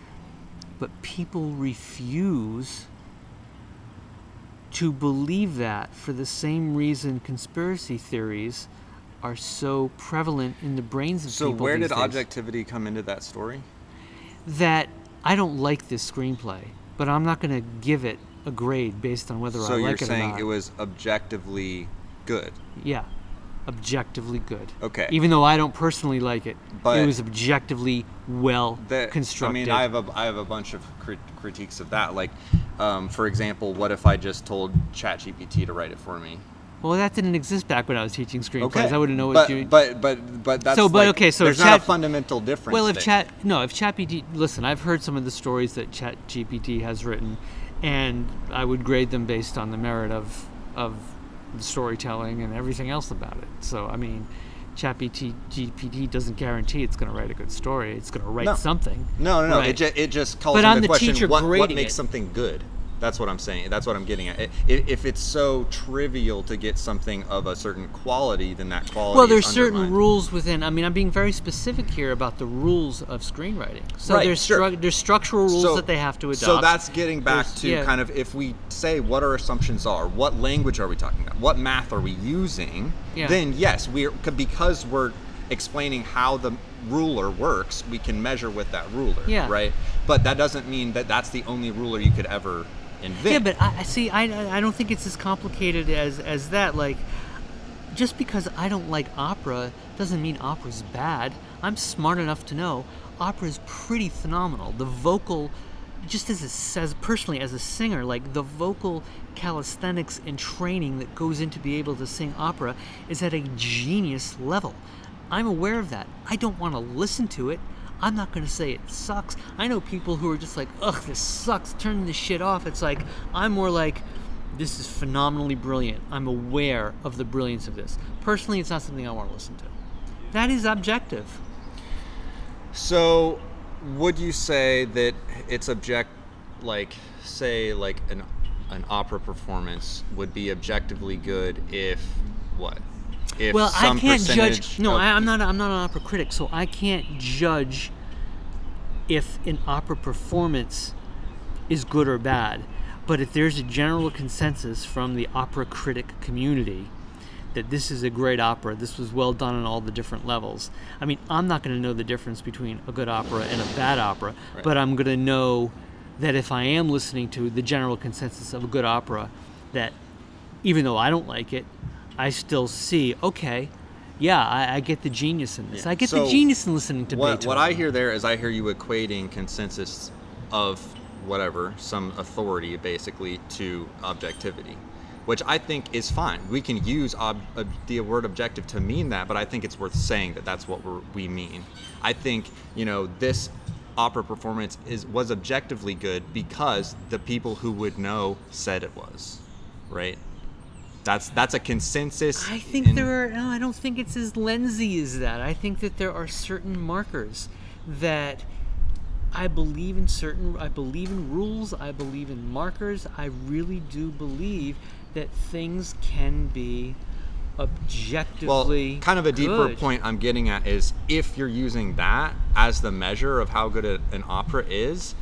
but people refuse to believe that for the same reason conspiracy theories are so prevalent in the brains of So people. So, where did days. objectivity come into that story? that I don't like this screenplay, but I'm not going to give it a grade based on whether So I you're like it or saying it was objectively good. yeah, objectively good. Okay. Even though I don't personally like it, But- it was objectively well that constructed. I mean, I have a I have a bunch of crit- critiques of that. Like, um, for example, what if I just told ChatGPT to write it for me? well, that didn't exist back when I was teaching screenplays. Okay, I wouldn't know what but, you. But but but that's So, but like- okay, so there's if not a fundamental difference. Well, if there. Chat, no, if ChatGPT, listen, I've heard some of the stories that ChatGPT has written, and I would grade them based on the merit of of the storytelling and everything else about it. So, I mean, ChatGPT GPT doesn't guarantee it's going to write a good story. It's going to write No. something. no no no, Right. it, ju- it just calls But into the question teacher what, what makes it. something good. That's what I'm saying. That's what I'm getting at. If, if it's so trivial to get something of a certain quality, then that quality. Well, there's certain rules within. I mean, I'm being very specific here about the rules of screenwriting. So Right, there's sure. stru- there's structural rules So- that they have to adopt. So that's getting back There's- to yeah. kind of if we say what our assumptions are, what language are we talking about, what math are we using, Yeah. then yes, we're because we're explaining how the ruler works, we can measure with that ruler, Yeah. right? But that doesn't mean that that's the only ruler you could ever invent. Yeah, but I see. I, I don't think it's as complicated as as that. Like, just because I don't like opera doesn't mean opera's bad. I'm smart enough to know opera's pretty phenomenal. The vocal, just as a, as personally as a singer, like the vocal calisthenics and training that goes into be able to sing opera is at a genius level. I'm aware of that. I don't want to listen to it. I'm not to say it sucks. I know people who are just like, ugh, this sucks, turn this shit off. It's like, I'm more like, this is phenomenally brilliant. I'm aware of the brilliance of this. Personally, it's not something I want to listen to. That is objective. So, would you say that it's object, like, say, like an an opera performance would be objectively good if what? If well, I can't judge. No, I, I'm not. I'm not an opera critic, so I can't judge if an opera performance is good or bad. But if there's a general consensus from the opera critic community that this is a great opera, this was well done on all the different levels. I mean, I'm not going to know the difference between a good opera and a bad opera, Right. but I'm going to know that if I am listening to the general consensus of a good opera, that even though I don't like it, I still see, okay, yeah, I, I get the genius in this. Yeah. I get So the genius in listening to what, Beethoven. what I hear there is I hear you equating consensus of whatever, some authority basically, to objectivity, which I think is fine. We can use ob- ob- the word objective to mean that, but I think it's worth saying that that's what we're, we mean. I think, you know, this opera performance is was objectively good because the people who would know said it was, right? That's that's a consensus. I think in- there are. No, I don't think it's as lensy as that. I think that there are certain markers that I believe in certain. I believe in rules. I believe in markers. I really do believe that things can be objectively Well, kind of a deeper good. point I'm getting at is if you're using that as the measure of how good a, an opera is,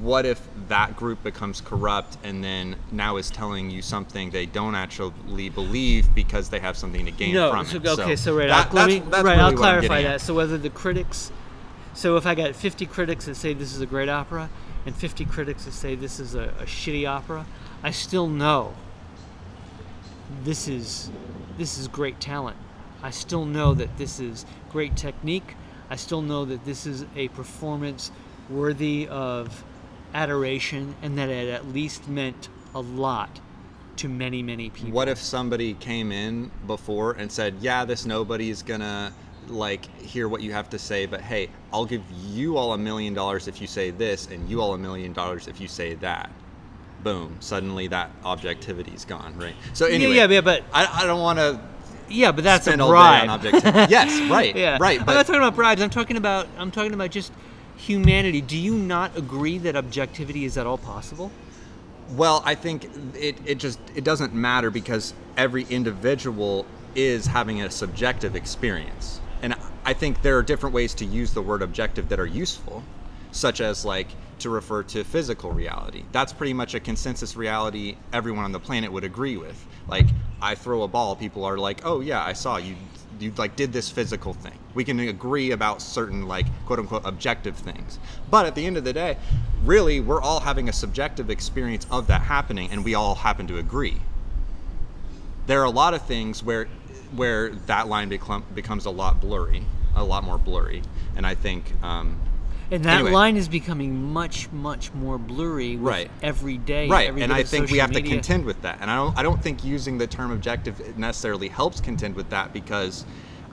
what if that group becomes corrupt and then now is telling you something they don't actually believe because they have something to gain No, from so, it? okay, so, right, that- I'll, let me, right, really I'll clarify that. at. So whether the critics, so if I got 50 critics that say this is a great opera, and 50 critics that say this is a, a shitty opera, I still know this is this is great talent. I still know that this is great technique. I still know that this is a performance worthy of adoration, and that it at least meant a lot to many, many people. What if somebody came in before and said, "Yeah, this nobody is gonna like hear what you have to say, but hey, I'll give you all a million dollars if you say this, and you all a million dollars if you say that. Boom! Suddenly that objectivity's gone, right? So anyway, yeah, yeah, but- I, I don't want to Yeah, but that's spend a bribe. on objectivity. yes, right, yeah, right. I'm not talking about bribes. I'm talking about I'm talking about just humanity. Do you not agree that objectivity is at all possible? Well, I think it, it just it doesn't matter because every individual is having a subjective experience. And I think there are different ways to use the word objective that are useful, such as like to refer to physical reality. That's pretty much a consensus reality everyone on the planet would agree with. Like I throw a ball, people are like, "Oh yeah, I saw you you like did this physical thing." We can agree about certain like quote unquote objective things. But at the end of the day, really we're all having a subjective experience of that happening and we all happen to agree. There are a lot of things where where that line become, becomes a lot blurry, a lot more blurry. And I think um, And that Anyway. line is becoming much, much more blurry Right. every day. right every and i think we have to contend with that and i don't i don't think using the term objective necessarily helps contend with that because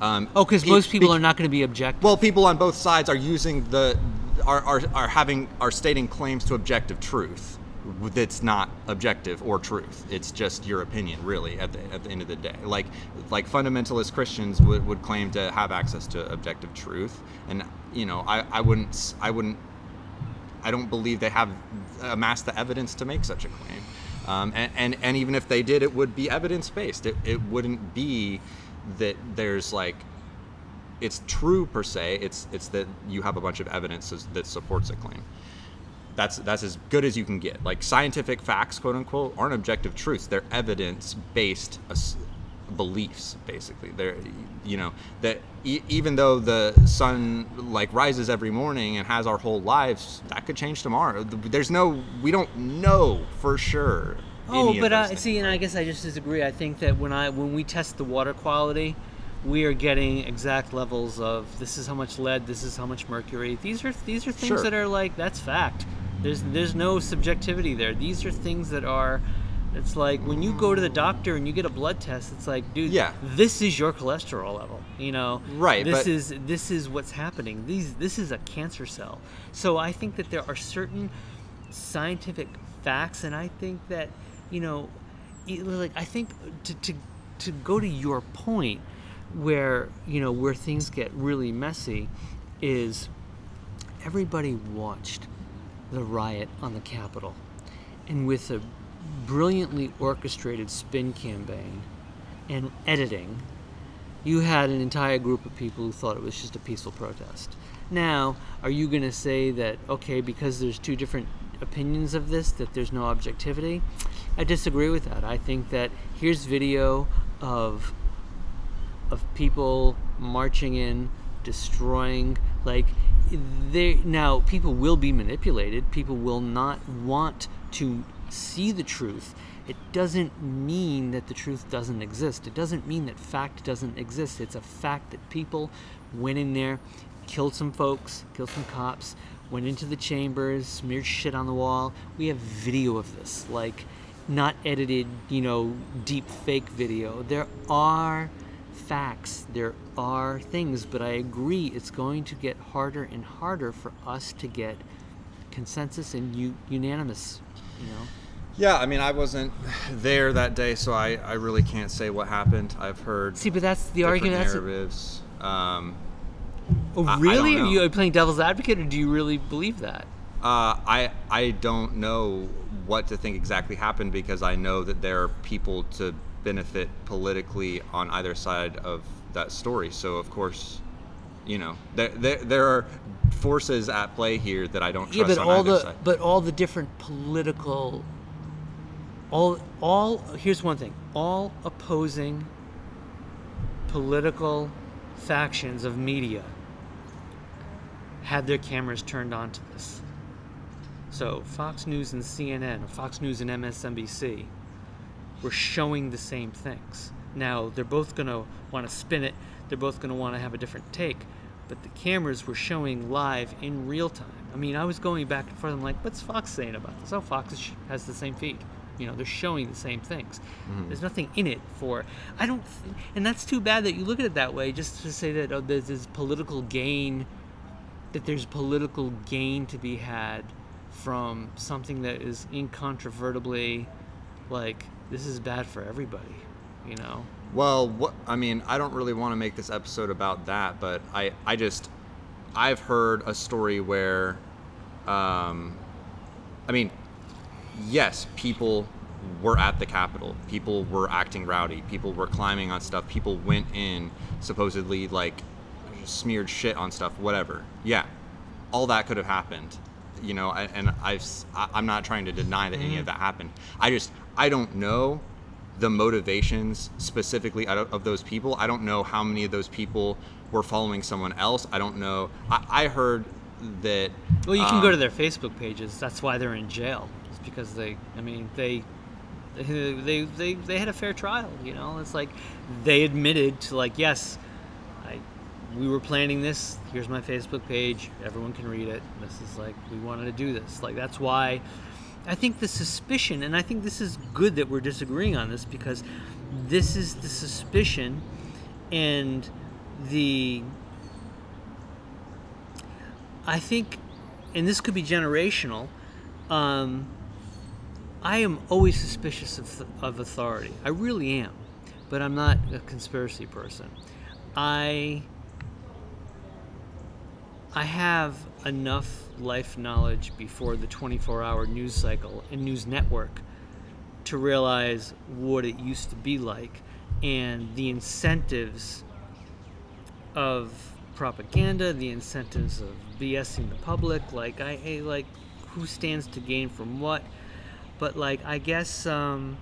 um, Oh, because most people bec- are not going to be objective. well people on both sides are using the are, are, are having are stating claims to objective truth that's not objective or truth it's just your opinion really at the, at the end of the day like like fundamentalist christians would, would claim to have access to objective truth and you know i, I wouldn't i wouldn't I don't believe they have amassed the evidence to make such a claim. Um, and, and, and even if they did, it would be evidence based. It, it wouldn't be that there's like, it's true per se. It's, it's that you have a bunch of evidence that supports a claim. That's, that's as good as you can get. Like scientific facts, quote unquote, aren't objective truths. They're evidence based beliefs, basically. They're, you know, that e- even though the sun like rises every morning and has our whole lives, that could change tomorrow. There's no, we don't know for sure. Oh, but those uh, things, see, and I guess I just disagree. I think that when I when we test the water quality, we are getting exact levels of this is how much lead, this is how much mercury. These are these are things Sure. that are like that's fact. There's there's no subjectivity there. These are things that are. It's like when you go to the doctor and you get a blood test. It's like, dude, Yeah. this is your cholesterol level. You know, Right, This is this is what's happening. These this is a cancer cell. So I think that there are certain scientific facts, and I think that you know, like I think to to to go to your point, where you know where things get really messy, is everybody watched the riot on the Capitol, and with a brilliantly orchestrated spin campaign and editing, you had an entire group of people who thought it was just a peaceful protest. Now, are you going to say that okay because there's two different opinions of this that there's no objectivity? I disagree with that. I think that here's video of of people marching in, destroying like they now people will be manipulated. People will not want to see the truth. It doesn't mean that the truth doesn't exist. It doesn't mean that fact doesn't exist. It's a fact that people went in there, killed some folks, killed some cops, went into the chambers, smeared shit on the wall. We have video of this, like not edited, you know, deep fake video. There are facts, there are things, but I agree it's going to get harder and harder for us to get consensus and u- unanimous, you know. Yeah, I mean, I wasn't there that day, so I, I really can't say what happened. I've heard See, but that's the argument. That's narratives. Um, oh, I- I really? don't Are you playing devil's advocate, or do you really believe that? Uh, I I don't know what to think exactly happened because I know that there are people to benefit politically on either side of that story. So of course, you know, there there, there are forces at play here that I don't trust yeah, but all the side. but all the different political all all here's one thing. All opposing political factions of media had their cameras turned on to this. So fox news and cnn or fox news and msnbc were showing the same things. Now they're both going to want to spin it. They're both going to want to have a different take but the cameras were showing live in real time. I mean i was going back and forth. I'm like what's fox saying about this? Oh fox has the same feed You know, they're showing the same things. Mm-hmm. There's nothing in it for. I don't, th- and that's too bad that you look at it that way. Just to say that oh, there's this political gain, that there's political gain to be had from something that is incontrovertibly, like this is bad for everybody. You know. Well, what I mean, I don't really want to make this episode about that, but I, I just, I've heard a story where, um, I mean, yes, people were at the Capitol. People were acting rowdy. People were climbing on stuff. People went in, supposedly like smeared shit on stuff. Whatever. Yeah, all that could have happened. You know, I- and I've, I'm not trying to deny that any of that happened. I just, I don't know the motivations specifically out of, those people. I don't know how many of those people were following someone else. I don't know. I, I heard that. Well, you can go um, to their Facebook pages. That's why they're in jail. Because they, I mean, they, they, they, they had a fair trial. You know, it's like they admitted to like, yes, I, we were planning this. Here's my Facebook page. Everyone can read it. This is like we wanted to do this. Like that's why. I think the suspicion, and I think this is good that we're disagreeing on this because this is the suspicion and the I think, and this could be generational. Um, I am always suspicious of, of authority. I really am, but I'm not a conspiracy person. I I have enough life knowledge before the 24-hour news cycle and news network to realize what it used to be like and the incentives of propaganda, the incentives of BSing the public. Like I, like who stands to gain from what. But like I guess um,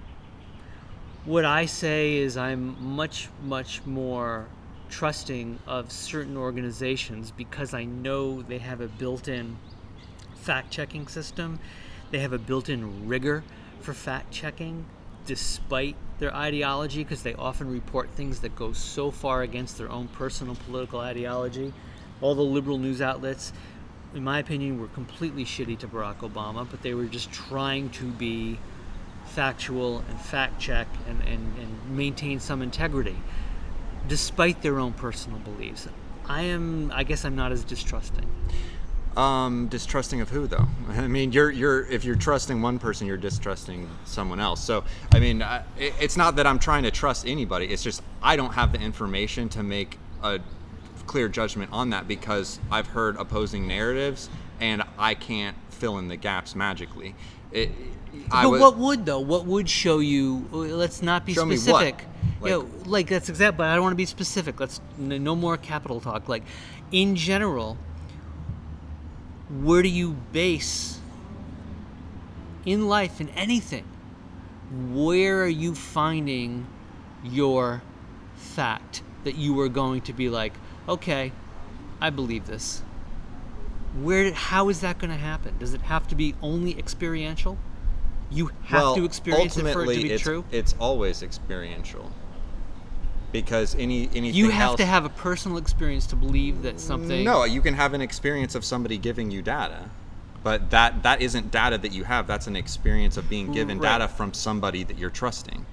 what I say is I'm much much more trusting of certain organizations because I know they have a built-in fact-checking system. They have a built-in rigor for fact-checking despite their ideology because they often report things that go so far against their own personal political ideology. All the liberal news outlets, in my opinion, were completely shitty to Barack Obama, but they were just trying to be factual and fact check and, and, and maintain some integrity despite their own personal beliefs. I am, I guess I'm not as distrusting. Um, distrusting of who though? I mean, you're you're if you're trusting one person, you're distrusting someone else. So I mean, I, it's not that I'm trying to trust anybody. It's just I don't have the information to make a clear judgment on that because I've heard opposing narratives and I can't fill in the gaps magically. It, I but what would though? What would show you? Let's not be Show me what? specific. Like- yeah, like that's exact. But I don't want to be specific. Let's no more capital talk. Like in general, where do you base in life in anything? Where are you finding your fact that you are going to be like, okay, I believe this? Where? How is that going to happen? Does it have to be only experiential? You have well, to experience it for it to ultimately, be it's, true. It's always experiential. Because any anything You have else, to have a personal experience to believe that something. No, you can have an experience of somebody giving you data, but that that isn't data that you have. That's an experience of being given Right. data from somebody that you're trusting.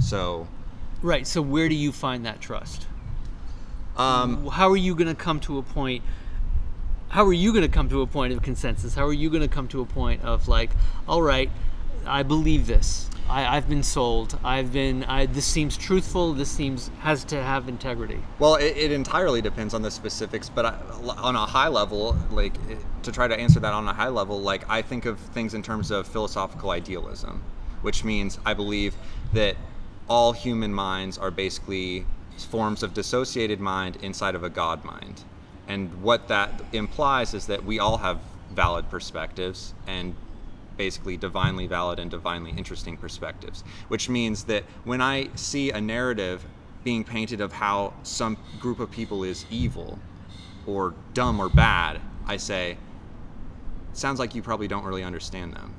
So, Right. So where do you find that trust? Um, How are you going to come to a point? How are you going to come to a point of consensus? How are you going to come to a point of like, all right, I believe this. I, I've been sold. I've been. I, this seems truthful. This seems has to have integrity. well, it, it entirely depends on the specifics. But I, on a high level, like it, to try to answer that on a high level, like I think of things in terms of philosophical idealism, which means I believe that all human minds are basically forms of dissociated mind inside of a God mind. And what that implies is that we all have valid perspectives and basically divinely valid and divinely interesting perspectives, which means that when I see a narrative being painted of how some group of people is evil or dumb or bad, I say, sounds like you probably don't really understand them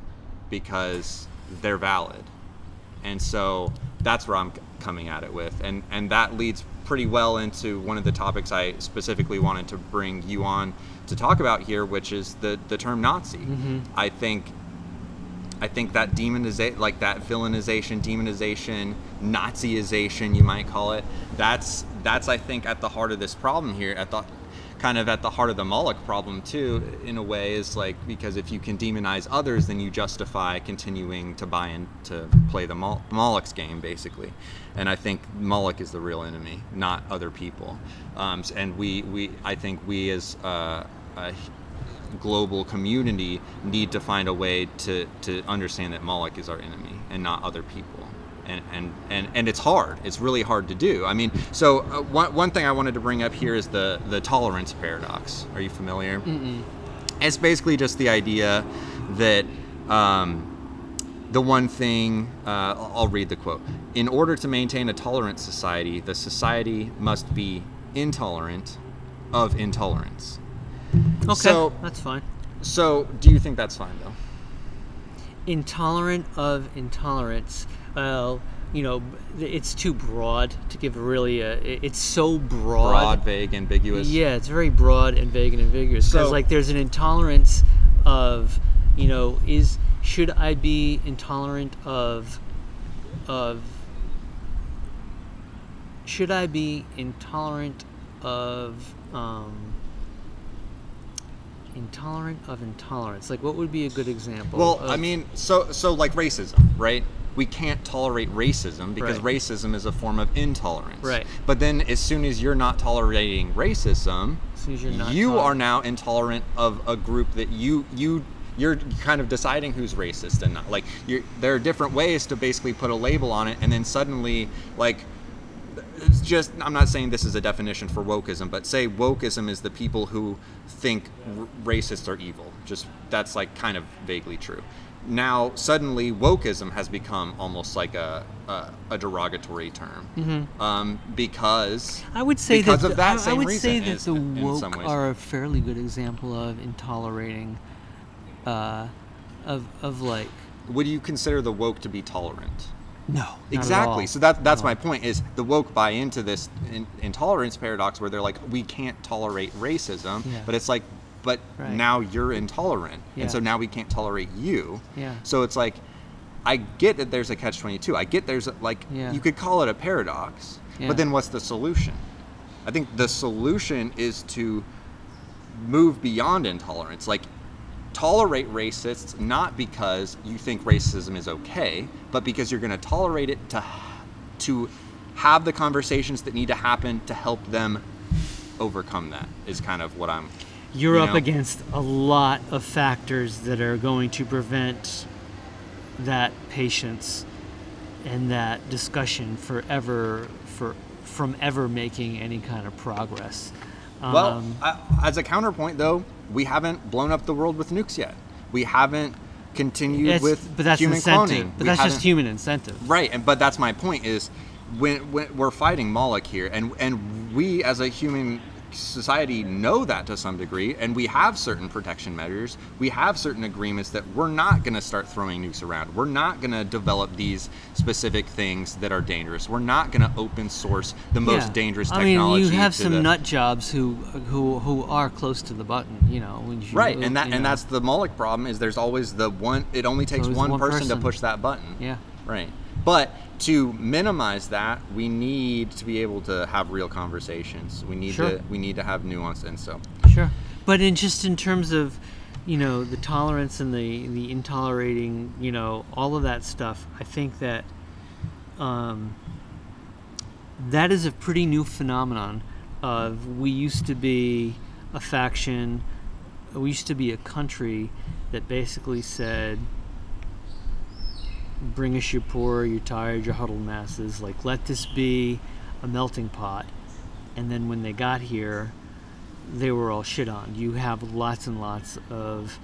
because they're valid. And so that's where I'm coming at it with. And, and that leads pretty well into one of the topics I specifically wanted to bring you on to talk about here, which is the, the term Nazi. Mm-hmm. I think I think that demonization, like that villainization, demonization, Naziization, you might call it. That's that's I think at the heart of this problem here. At the kind of at the heart of the Moloch problem too, in a way, is like because if you can demonize others, then you justify continuing to buy in to play the Mol- Moloch's game, basically. And I think Moloch is the real enemy, not other people. Um, and we, we, I think we as uh, a global community need to find a way to, to understand that Moloch is our enemy and not other people. And, and, and, and it's hard. It's really hard to do. I mean, so uh, one, one thing I wanted to bring up here is the, the tolerance paradox. Are you familiar? Mm-mm. It's basically just the idea that um, the one thing, uh, I'll read the quote. In order to maintain a tolerant society, the society must be intolerant of intolerance. Okay, So- that's fine. So, do you think that's fine, though? Intolerant of intolerance. Well, you know, it's too broad to give really a. It's so broad. Broad, vague, ambiguous. Yeah, it's very broad and vague and ambiguous. Because So- like, there's an intolerance of, you know, is should I be intolerant of, of. Should I be intolerant of, um, intolerant of intolerance? Like, what would be a good example? Well, of- I mean, so so like racism, right? We can't tolerate racism because Right. racism is a form of intolerance. Right. But then, as soon as you're not tolerating racism, As soon as you're not you are now intolerant of a group that you you you're kind of deciding who's racist and not. Like, you're, there are different ways to basically put a label on it, and then suddenly, like, it's just I'm not saying this is a definition for wokeism, but say wokeism is the people who think r- racists are evil. Just that's like kind of vaguely true. Now suddenly wokeism has become almost like a a, a derogatory term um, because I would say because that of that I, I would say that is- the woke are a fairly good example of intolerating, uh, of of like would you consider the woke to be tolerant? no Exactly. So that that's my point. Is the woke buy into this in, intolerance paradox where they're like, we can't tolerate racism, Yeah. but it's like, but Right. now you're intolerant, and so now we can't tolerate you. Yeah. So it's like, I get that there's a catch twenty two. I get there's a, like Yeah. you could call it a paradox, Yeah. but then what's the solution? I think the solution is to move beyond intolerance. Like tolerate racists not because you think racism is okay, but because you're going to tolerate it to to have the conversations that need to happen to help them overcome that. Is kind of what I'm. You're you up know? against a lot of factors that are going to prevent that patience and that discussion forever for from ever making any kind of progress. Well, Um, I, as a counterpoint, though, we haven't blown up the world with nukes yet. We haven't continued with but that's human incentive. cloning. But We that's just human incentive. Right, and but that's my point is when, when we're fighting Moloch here, and and we as a human society know that to some degree, and we have certain protection measures. We have certain agreements that we're not going to start throwing nukes around. We're not going to develop these specific things that are dangerous. We're not going to open source the most Yeah. dangerous I mean, you have some the- nut jobs who who who are close to the button. You know, when you, Right, and that and know. that's the Moloch problem is there's always the one. It only takes one, one person, person. to push that button. yeah. Right. But to minimize that, we need to be able to have real conversations. We need Sure. to we need to have nuance and so. Sure, but in just in terms of, you know, the tolerance and the the intolerating, you know, all of that stuff, I think that um, that is a pretty new phenomenon. Of we used to be a faction, we used to be a country that basically said, "Bring us your poor, your tired, your huddled masses. Like let this be a melting pot." And then when they got here, they were all shit on. You have lots and lots of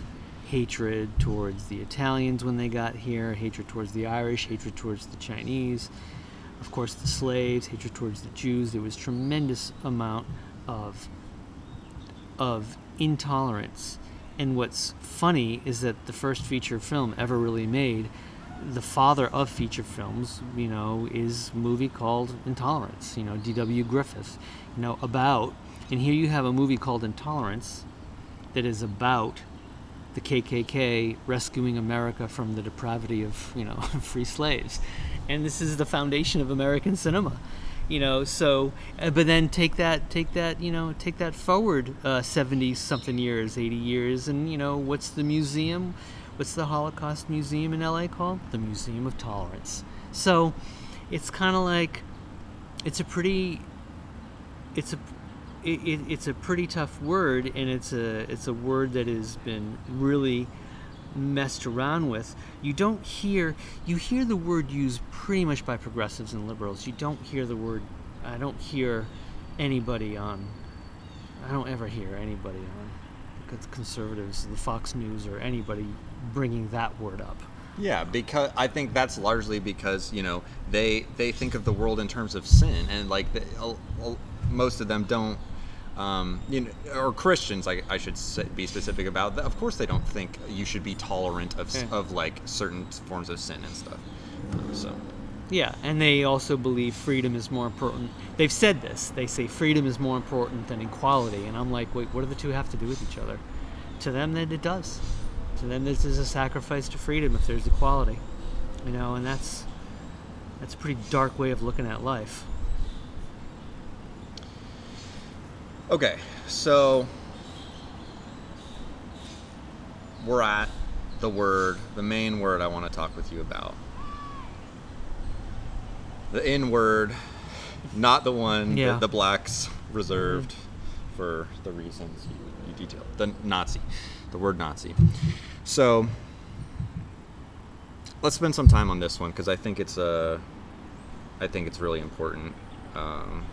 hatred towards the Italians when they got here, hatred towards the Irish, hatred towards the Chinese, of course the slaves, hatred towards the Jews. There was tremendous amount of of intolerance. And what's funny is that the first feature film ever really made, the father of feature films, you know, is a movie called Intolerance, you know, D.W. Griffith, you know, about, and here you have a movie called Intolerance that is about the KKK rescuing America from the depravity of you know free slaves, and this is the foundation of American cinema. You know, so uh, but then take that take that you know take that forward uh, 70 something years, 80 years, and you know what's the museum? What's the Holocaust Museum in LA called? The Museum of Tolerance. So it's kind of like it's a pretty it's a it, it, it's a pretty tough word and it's a it's a word that has been really messed around with you don't hear you hear the word used pretty much by progressives and liberals you don't hear the word i don't hear anybody on i don't ever hear anybody on the conservatives the fox news or anybody bringing that word up yeah, because I think that's largely because you know they they think of the world in terms of sin, and like the, most of them don't. Um, you know, or Christians, I, I should say, be specific about. Of course, they don't think you should be tolerant of, yeah. of like certain forms of sin and stuff. So. Yeah, and they also believe freedom is more important. They've said this. They say freedom is more important than equality, and I'm like, wait, what do the two have to do with each other? To them, that it does. To them, this is a sacrifice to freedom if there's equality. You know, and that's that's a pretty dark way of looking at life. Okay, so we're at the word, the main word I want to talk with you about. The N word, not the one yeah. that the blacks reserved mm-hmm. for the reasons you, you detailed. The Nazi, the word Nazi. So let's spend some time on this one because I think it's a, uh, I think it's really important. Um,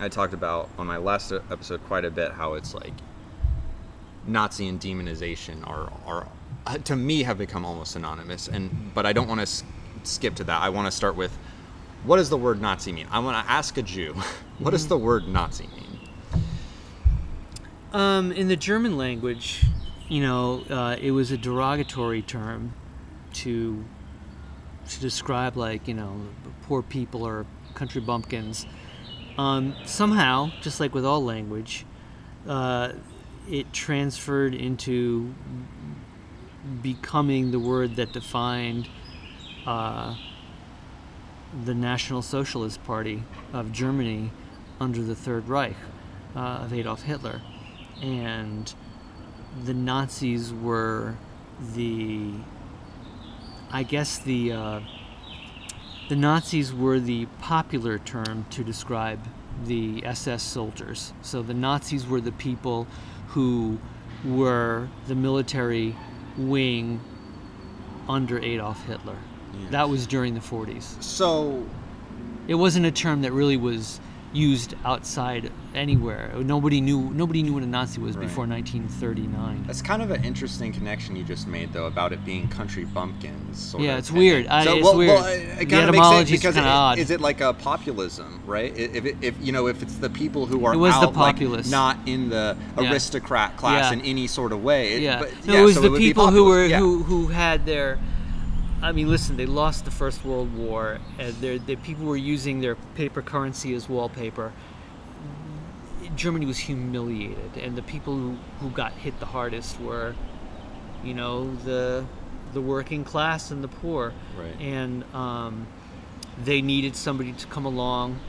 I talked about on my last episode quite a bit how it's like Nazi and demonization are are to me have become almost synonymous and but I don't want to s- skip to that. I want to start with what does the word Nazi mean? I want to ask a Jew, what does the word Nazi mean? Um, in the German language, you know, uh, it was a derogatory term to to describe like you know poor people or country bumpkins um, somehow, just like with all language, uh, it transferred into becoming the word that defined uh, the National Socialist Party of Germany under the Third Reich uh, of Adolf Hitler. And the Nazis were the, I guess, the uh, the Nazis were the popular term to describe the SS soldiers. So the Nazis were the people who were the military wing under Adolf Hitler. Yeah. That was during the 40s. So it wasn't a term that really was used outside anywhere. Nobody knew nobody knew what a Nazi was right. before 1939. That's kind of an interesting connection you just made, though, about it being country bumpkins. yeah, of. it's weird. I, so, it's well, weird. Well, it, kind of makes sense because it, odd. is it like a populism, right? If, if, if, you know if it's the people who are it was out, the populace. Like, not in the aristocrat yeah. class yeah. in any sort of way. It, yeah, but, yeah, it was so the people who were who who had their I mean, listen, they lost the First World War, and the people were using their paper currency as wallpaper. Germany was humiliated, and the people who, who got hit the hardest were, you know, the the working class and the poor. Right. And um, they needed somebody to come along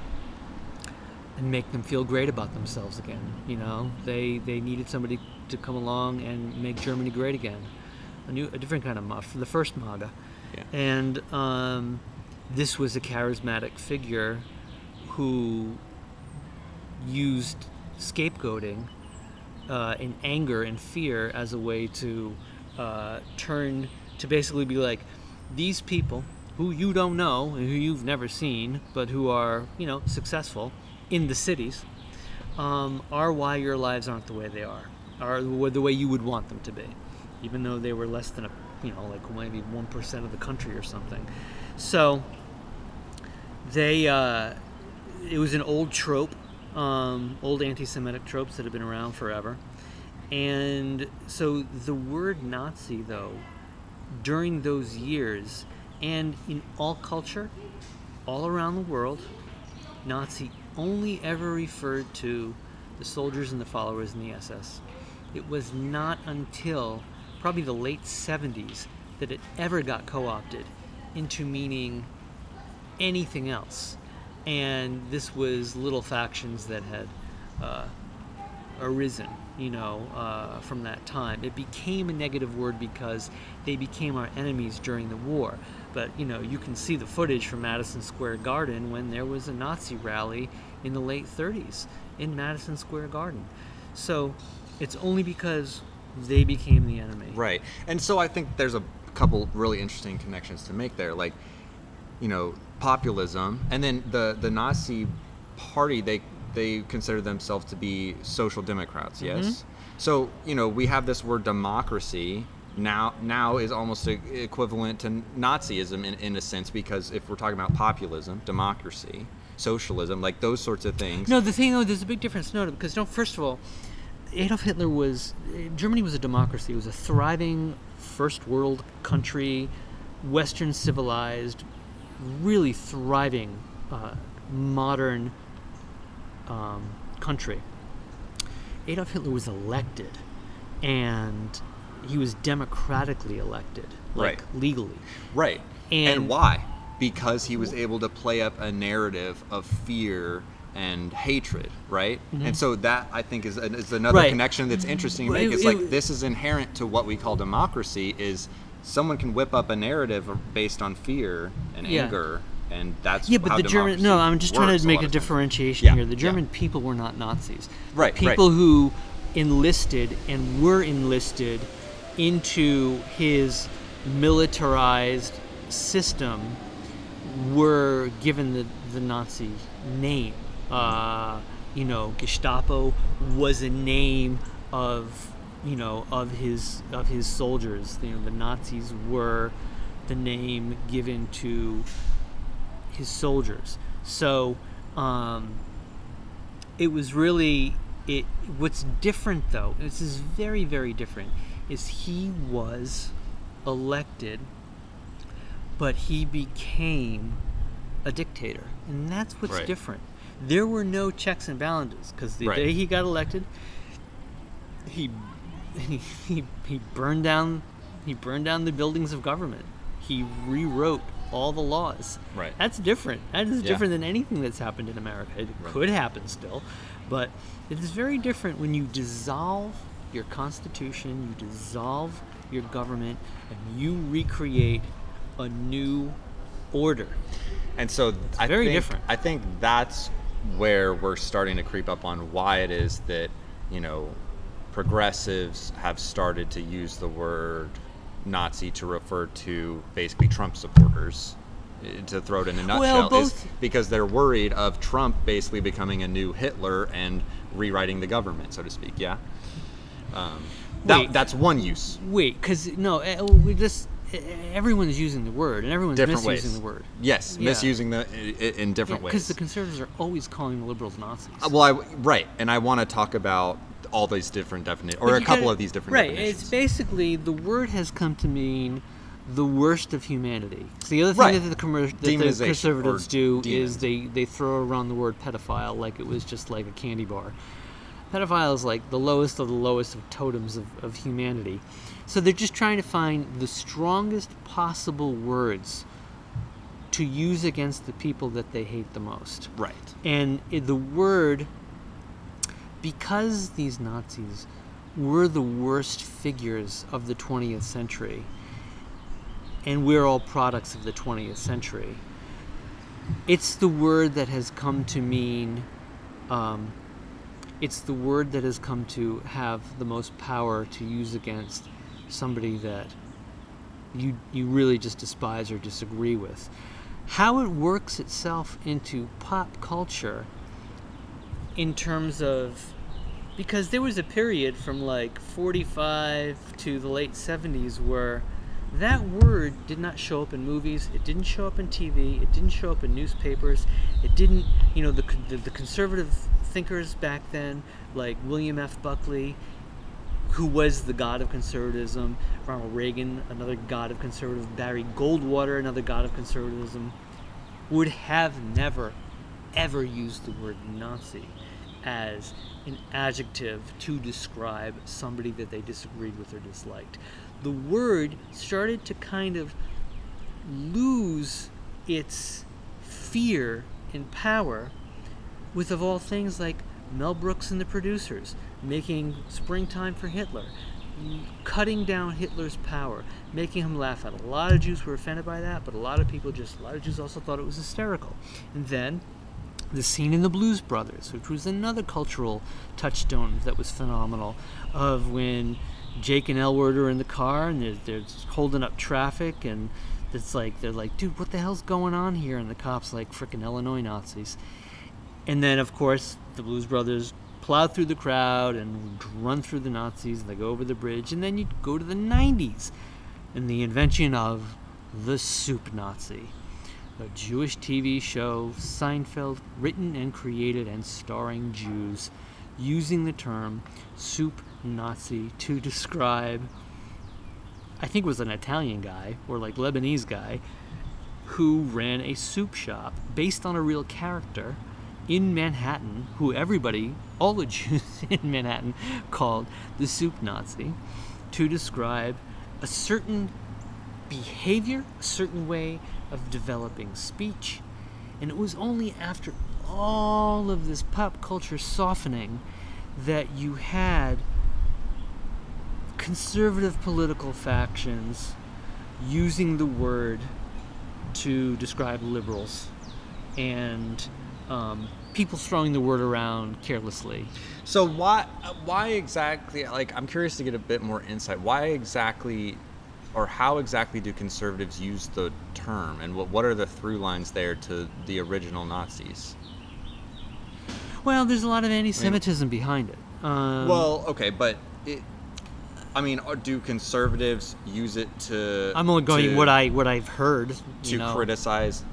and make them feel great about themselves again. You know, they they needed somebody to come along and make Germany great again. A new, a different kind of muff, the first MAGA. Yeah. And um, this was a charismatic figure who used scapegoating uh, anger and fear as a way to uh, turn to basically be like these people who you don't know and who you've never seen but who are you know successful in the cities um, are why your lives aren't the way they are are the way you would want them to be even though they were less than a you know like maybe 1% of the country or something so they uh, it was an old trope um, old anti Semitic tropes that have been around forever. And so the word Nazi, though, during those years and in all culture, all around the world, Nazi only ever referred to the soldiers and the followers in the SS. it was not until probably the late 70s that it ever got co opted into meaning anything else. And this was little factions that had uh, arisen, you know, uh, from that time. It became a negative word because they became our enemies during the war. But, you know, you can see the footage from Madison Square Garden when there was a Nazi rally in the late 30s in Madison Square Garden. So it's only because they became the enemy. Right. And so I think there's a couple really interesting connections to make there. Like, you know, populism, and then the the Nazi party they they consider themselves to be social democrats. Yes. Mhm. So you know we have this word democracy now now is almost equivalent to Nazism in, in a sense because if we're talking about populism, democracy, socialism, like those sorts of things. No, the thing though, there's a big difference. No, because don't. First of all, Adolf Hitler was Germany was a democracy. It was a thriving first world country, Western civilized, really thriving, uh, modern um, country. Adolf Hitler was elected, and he was democratically elected, like Right. legally. Right. And- And, why? Because he was able to play up a narrative of fear and hatred, right? And so that I think is, is another Mm-hmm. Right. connection that's interesting to make. It's like this is inherent to what we call democracy is someone can whip up a narrative based on fear and Yeah. anger and that's Yeah, but the German. No, I'm just trying to make lot a differentiation Yeah, here. The yeah. German people were not Nazis. Right, right. People who enlisted and were enlisted into his militarized system were given the, the Nazi name. Uh, you know, Gestapo was a name of you know of his of his soldiers. You know, the Nazis were the name given to his soldiers. So um, it was really it. What's different though? This is very very different. Is he was elected, but he became a dictator, and that's what's Right. different. There were no checks and balances because the Right. day he got elected, he he, he he burned down he burned down the buildings of government. He rewrote all the laws. Right. That's different. That is Yeah. different than anything that's happened in America. It Right. could happen still, but it is very different when you dissolve your constitution, you dissolve your government, and you recreate a new order. And so I very think, different. I think that's where we're starting to creep up on why it is that, you know, progressives have started to use the word Nazi to refer to basically Trump supporters. eh, To throw it in a nutshell, is both- because they're worried of Trump basically becoming a new Hitler and rewriting the government, so to speak. Yeah, um, that, Wait. that's one use. Wait, because no, eh, we just eh, everyone's using the word, and everyone's Different misusing ways. the word. Yes, Yeah. misusing the in different Because ways. Because the conservatives are always calling the liberals Nazis. Uh, Well, I, right, and I want to talk about all these different definitions, or a couple gotta- of these different definitions. right, definitions. it's basically the word has come to mean the worst of humanity. So the other thing Right. that the, commer- that the conservatives do is they, they throw around the word pedophile like it was just like a candy bar. Pedophile is like the lowest of the lowest of totems of, of humanity. So they're just trying to find the strongest possible words to use against the people that they hate the most. right, And the word, because these Nazis were the worst figures of the 20th century, and we're all products of the 20th century, it's the word that has come to mean, um, it's the word that has come to have the most power to use against somebody that you you really just despise or disagree with. How it works itself into pop culture in terms of because there was a period from like 45 to the late 70s where that word did not show up in movies it didn't show up in tv it didn't show up in newspapers it didn't you know the, the, the conservative thinkers back then like william f buckley who was the god of conservatism, Ronald Reagan, another god of conservatism, Barry Goldwater, another god of conservatism, would have never, ever used the word Nazi. as an adjective to describe somebody that they disagreed with or disliked. The word started to kind of lose its fear and power with, of all things, like Mel Brooks and the producers making Springtime for Hitler, cutting down Hitler's power, making him laugh at. A lot of Jews were offended by that, but a lot of people just, a lot of Jews also thought it was hysterical. And then the scene in the Blues Brothers, which was another cultural touchstone that was phenomenal, of when Jake and Elwood are in the car and they're, they're holding up traffic and it's like they're like, dude, what the hell's going on here? And the cops like freaking Illinois Nazis. And then of course the Blues Brothers plow through the crowd and run through the Nazis and they go over the bridge and then you go to the 90s and the invention of the soup Nazi a Jewish TV show, Seinfeld, written and created and starring Jews, using the term soup Nazi to describe, I think it was an Italian guy or like Lebanese guy, who ran a soup shop based on a real character in Manhattan, who everybody, all the Jews in Manhattan, called the soup Nazi, to describe a certain behavior, a certain way of developing speech. And it was only after all of this pop culture softening that you had conservative political factions using the word to describe liberals and um, people throwing the word around carelessly. So why why exactly like I'm curious to get a bit more insight. Why exactly or how exactly do conservatives use the term and what what are the through lines there to the original Nazis? Well, there's a lot of anti-Semitism behind it. Um, Well, okay, but it, I mean, uh, do conservatives use it to? I'm only going to, what I what I've heard to you know. criticize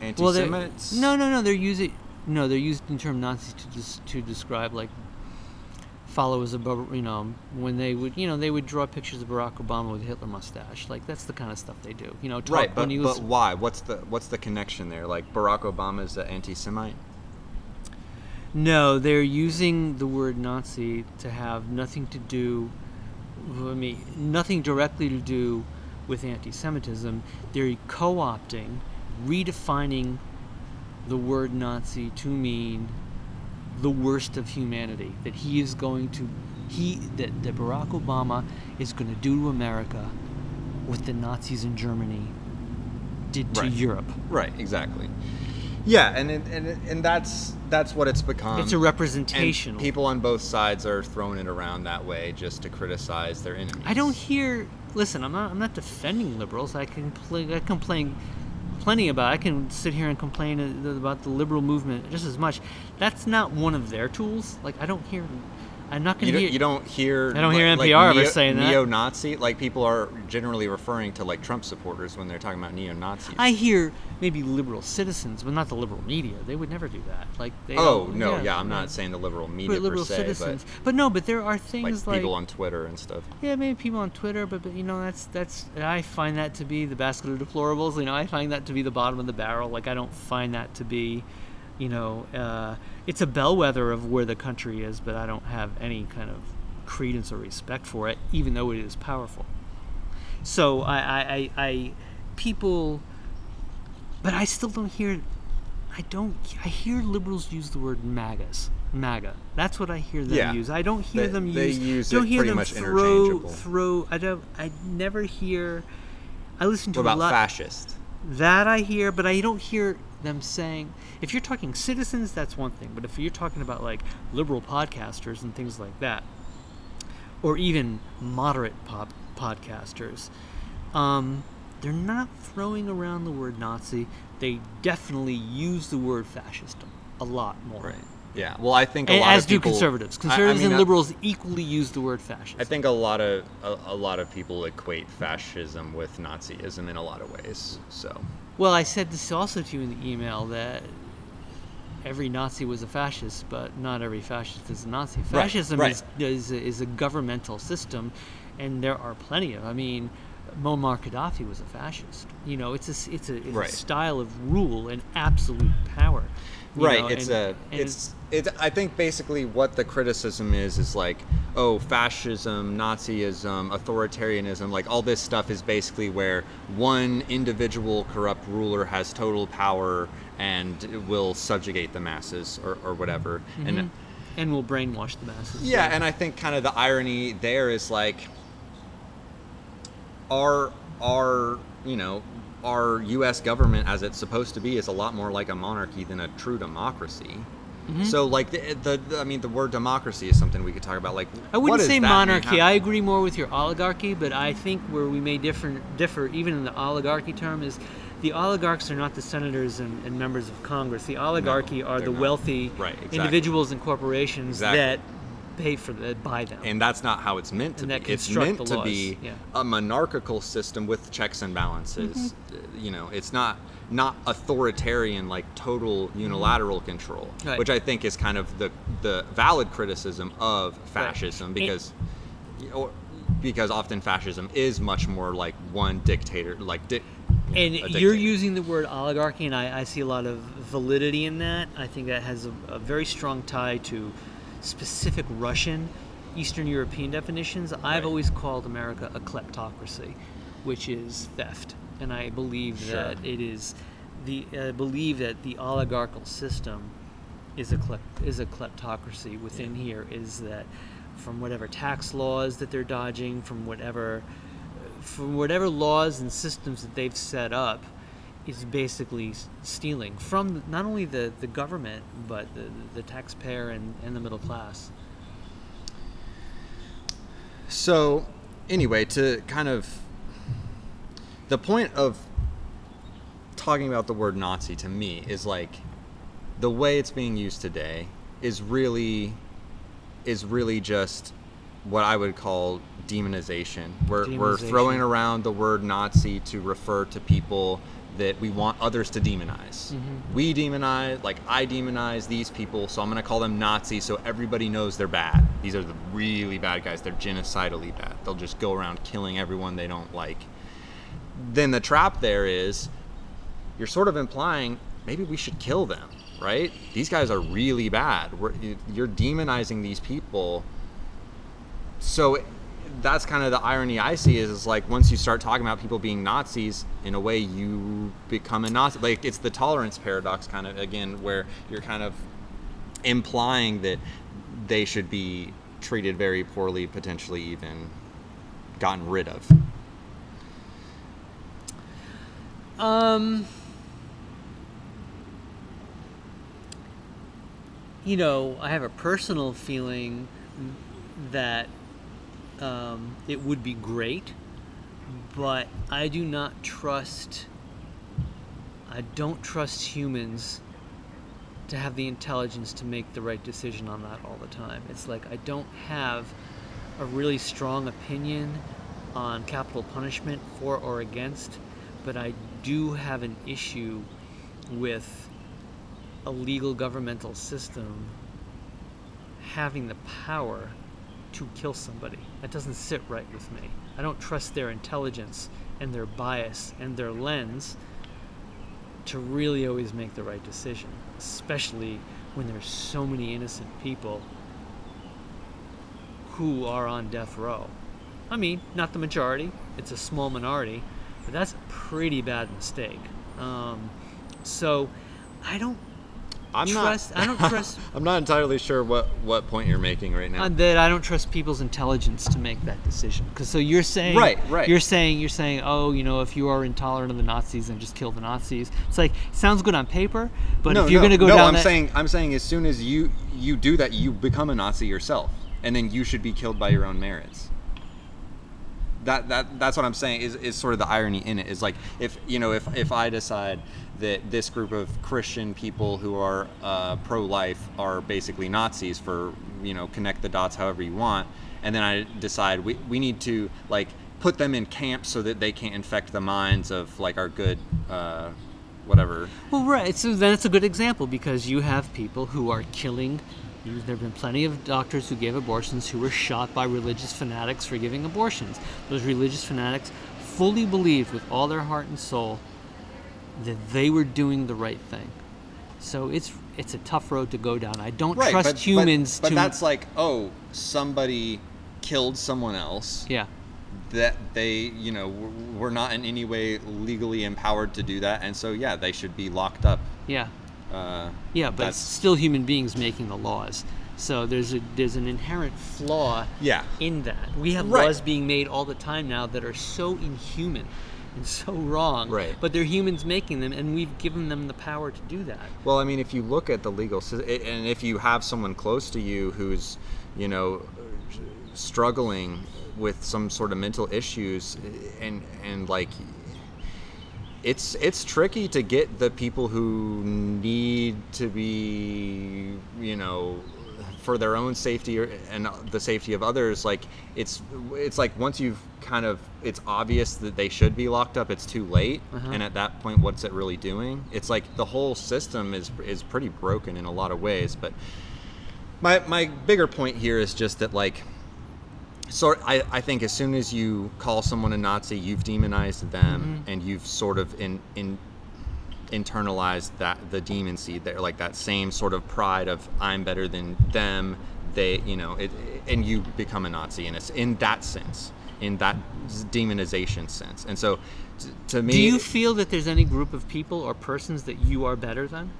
anti-Semites. no, no, no. They're using no. They're using the term Nazi to to describe like followers of you know when they would you know they would draw pictures of Barack Obama with a Hitler mustache. Like that's the kind of stuff they do. You know, talk, right, but, when he but why? What's the what's the connection there? Like Barack Obama is an anti-Semite. No, they're using the word Nazi to have nothing to do, I mean, nothing directly to do with anti-Semitism. They're co-opting, redefining the word Nazi to mean the worst of humanity. That he is going to, he that, that Barack Obama is going to do to America what the Nazis in Germany did to Right. Europe. Right, exactly. Yeah, and it, and it, and that's that's what it's become. it's a representation. People on both sides are throwing it around that way just to criticize their enemies. I don't hear. Listen, I'm not. I'm not defending liberals. I can play, I complain plenty about. I can sit here and complain about the liberal movement just as much. That's not one of their tools. Like I don't hear. I'm not going to hear. you don't hear. I don't hear like, NPR ever neo, saying that. Neo-Nazi, like people are generally referring to like Trump supporters when they're talking about neo-Nazis. I hear maybe liberal citizens, but not the liberal media. They would never do that. Like they. oh no, yeah, I'm not saying the liberal media But liberal per se, citizens, but, no, but there are things like like, people on Twitter and stuff. Yeah, maybe people on Twitter, but, but you know that's that's I find that to be the basket of deplorables. You know, I find that to be the bottom of the barrel. Like I don't find that to be, you know, uh, it's a bellwether of where the country is, but I don't have any kind of credence or respect for it, even though it is powerful. So I, I, I, I people, but I still don't hear. I don't. I hear liberals use the word MAGAs. MAGA. That's what I hear them Yeah. use. I don't hear They- them they use. use don't hear pretty them much throw interchangeable. throw. I don't. I never hear. I listen to What about a lot. fascist? That I hear, but I don't hear them saying. If you're talking citizens, that's one thing. But if you're talking about like liberal podcasters and things like that, or even moderate pop podcasters, um, they're not throwing around the word Nazi. They definitely use the word fascist a lot more. Right. Yeah. Well, I think a And lot as of do people, conservatives. I- I Conservatives mean, and I- liberals equally use the word fascism. I think a lot of a, a lot of people equate fascism with Nazism in a lot of ways. So Well, I said this also to you in the email that every Nazi was a fascist, but not every fascist is a Nazi. Fascism right. is is a, is a governmental system, and there are plenty of. I mean, Muammar Gaddafi was a fascist. You know, it's a it's a, it's Right. a style of rule and absolute power. Right know, it's and- a and it's it i think basically what the criticism is is like oh fascism nazism authoritarianism like all this stuff is basically where one individual corrupt ruler has total power and will subjugate the masses or, or whatever and mm-hmm. and will brainwash the masses. yeah, and I think kind of the irony there is like our our you know our U.S. government, as it's supposed to be, is a lot more like a monarchy than a true democracy. Mm-hmm. So like the, the, the I mean the word democracy is something we could talk about. Like I wouldn't say monarchy. I agree more with your oligarchy, but I think where we may differ, differ even in the oligarchy term is the oligarchs are not the senators and, and members of Congress. The oligarchy are they're the not. wealthy Right, exactly. individuals and corporations Exactly. that pay for the buy them. and that's not how it's meant to And be. that It's meant the to be yeah. a monarchical system with checks and balances. Mm-hmm. You know, it's not not authoritarian like total unilateral control, Mm-hmm. Right. which I think is kind of the the valid criticism of fascism And- because or, because often fascism is much more like one dictator, like di- and you're using the word oligarchy, and I, I see a lot of validity in that. I think that has a, a very strong tie to specific Russian, Eastern European definitions. I've Right. always called America a kleptocracy, which is theft, and I believe Sure. that it is the. I believe that the oligarchical system is a klep, is a kleptocracy within here. Is that from whatever tax laws that they're dodging, from whatever from whatever laws and systems that they've set up is basically stealing from not only the, the government but the, the taxpayer and, and the middle class So, anyway, to kind of the point of talking about the word Nazi to me is like the way it's being used today is really is really just what I would call demonization. We're we're throwing around the word Nazi to refer to people that we want others to demonize. Mm-hmm. We demonize, like I demonize these people, so I'm gonna call them Nazis so everybody knows they're bad. These are the really bad guys. They're genocidally bad. They'll just go around killing everyone they don't like. Then the trap there is you're sort of implying maybe we should kill them, right? These guys are really bad. We're, you're demonizing these people. So that's kind of the irony I see is, is like once you start talking about people being Nazis, in a way you become a Nazi. Like it's the tolerance paradox kind of again where you're kind of implying that they should be treated very poorly, potentially even gotten rid of. um you know i have a personal feeling that um, it would be great but i do not trust i don't trust humans to have the intelligence to make the right decision on that all the time. It's like I don't have a really strong opinion on capital punishment for or against, but I do have an issue with a legal governmental system having the power to kill somebody. That doesn't sit right with me. I don't trust their intelligence and their bias and their lens to really always make the right decision, especially when there's so many innocent people who are on death row. I mean, not the majority, it's a small minority, but that's a pretty bad mistake. Um, so I don't I'm Trust- not. I don't trust- I'm not entirely sure what what point you're making right now. uh, that I don't trust people's intelligence to make that decision. Because so you're saying, Right, right. You're saying, you're saying, oh, you know, if you are intolerant of the Nazis, then just kill the Nazis. It's like sounds good on paper, but no, if you're no, going to go down. no, down I'm that, saying I'm saying as soon as you you do that, you become a Nazi yourself, and then you should be killed by your own merits. That that that's what I'm saying is, is sort of the irony in it is like if you know if if I decide that this group of Christian people who are uh, pro-life are basically Nazis for you know connect the dots however you want, and then I decide we we need to like put them in camps so that they can't infect the minds of like our good uh, whatever Well, right. So then it's a good example because you have people who are killing. There have been plenty of doctors who gave abortions who were shot by religious fanatics for giving abortions. Those religious fanatics fully believed with all their heart and soul that they were doing the right thing. So it's it's a tough road to go down. I don't right, trust but, but- humans But, to. that's like, oh, somebody killed someone else. yeah, That they, you know, were not in any way legally empowered to do that, and so yeah, they should be locked up. yeah, Uh, yeah. But it's still human beings making the laws. So there's a there's an inherent flaw yeah, in that. We have Right. laws being made all the time now that are so inhuman and so wrong. Right. But they're humans making them, and we've given them the power to do that. Well, I mean, if you look at the legal system, and if you have someone close to you who's, you know, struggling with some sort of mental issues, eh, and and like, it's it's tricky to get the people who need to be, you know, for their own safety or, and the safety of others. Like, it's it's like once you've kind of it's obvious that they should be locked up, it's too late. Uh-huh. And at that point, what's it really doing? It's like the whole system is is pretty broken in a lot of ways. But my my bigger point here is just that like sort I, I think as soon as you call someone a Nazi, you've demonized them and you've sort of in in internalized that the demon seed there like that same sort of pride of I'm better than them they you know it and you become a Nazi and it's in that sense in that demonization sense and so t- to me Do you feel that there's any group of people or persons that you are better than?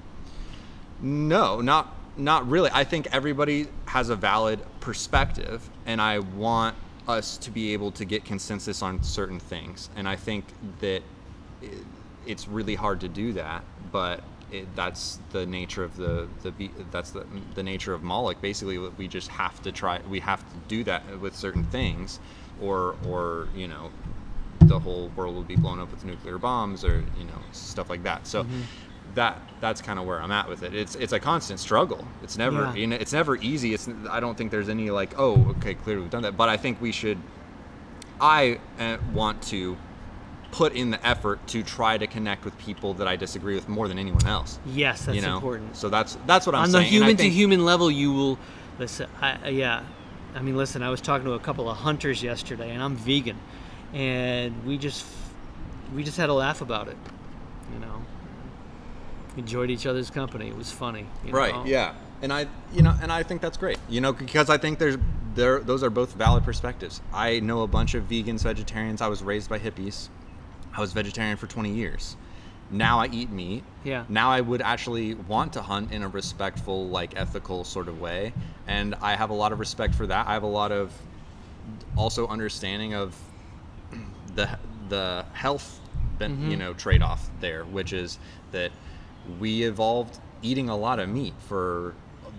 No, not not really. I think everybody has a valid perspective, and I want us to be able to get consensus on certain things. And I think that it's really hard to do that, but it, that's the nature of the the that's the the nature of Moloch. Basically, we just have to try. We have to do that with certain things, or or you know, the whole world will be blown up with nuclear bombs, or you know, stuff like that. So that that's kind of where I'm at with it. It's it's a constant struggle. It's never Yeah. you know, it's never easy. It's I don't think there's any like oh okay clearly we've done that, but I think we should. I uh, want to put in the effort to try to connect with people that I disagree with more than anyone else. Yes, that's you know, important. so that's that's what I'm saying. on the human to human level you will listen I, yeah i mean listen i was talking to a couple of hunters yesterday and i'm vegan and we just we just had a laugh about it you know enjoyed each other's company it was funny you right know? yeah and i you know and i think that's great you know because i think there's there those are both valid perspectives i know a bunch of vegans vegetarians i was raised by hippies i was vegetarian for 20 years. Now i eat meat. Yeah. now i would actually want to hunt in a respectful like ethical sort of way and i have a lot of respect for that. I have a lot of also understanding of the the health ben, mm-hmm. you know trade-off there which is that we evolved eating a lot of meat for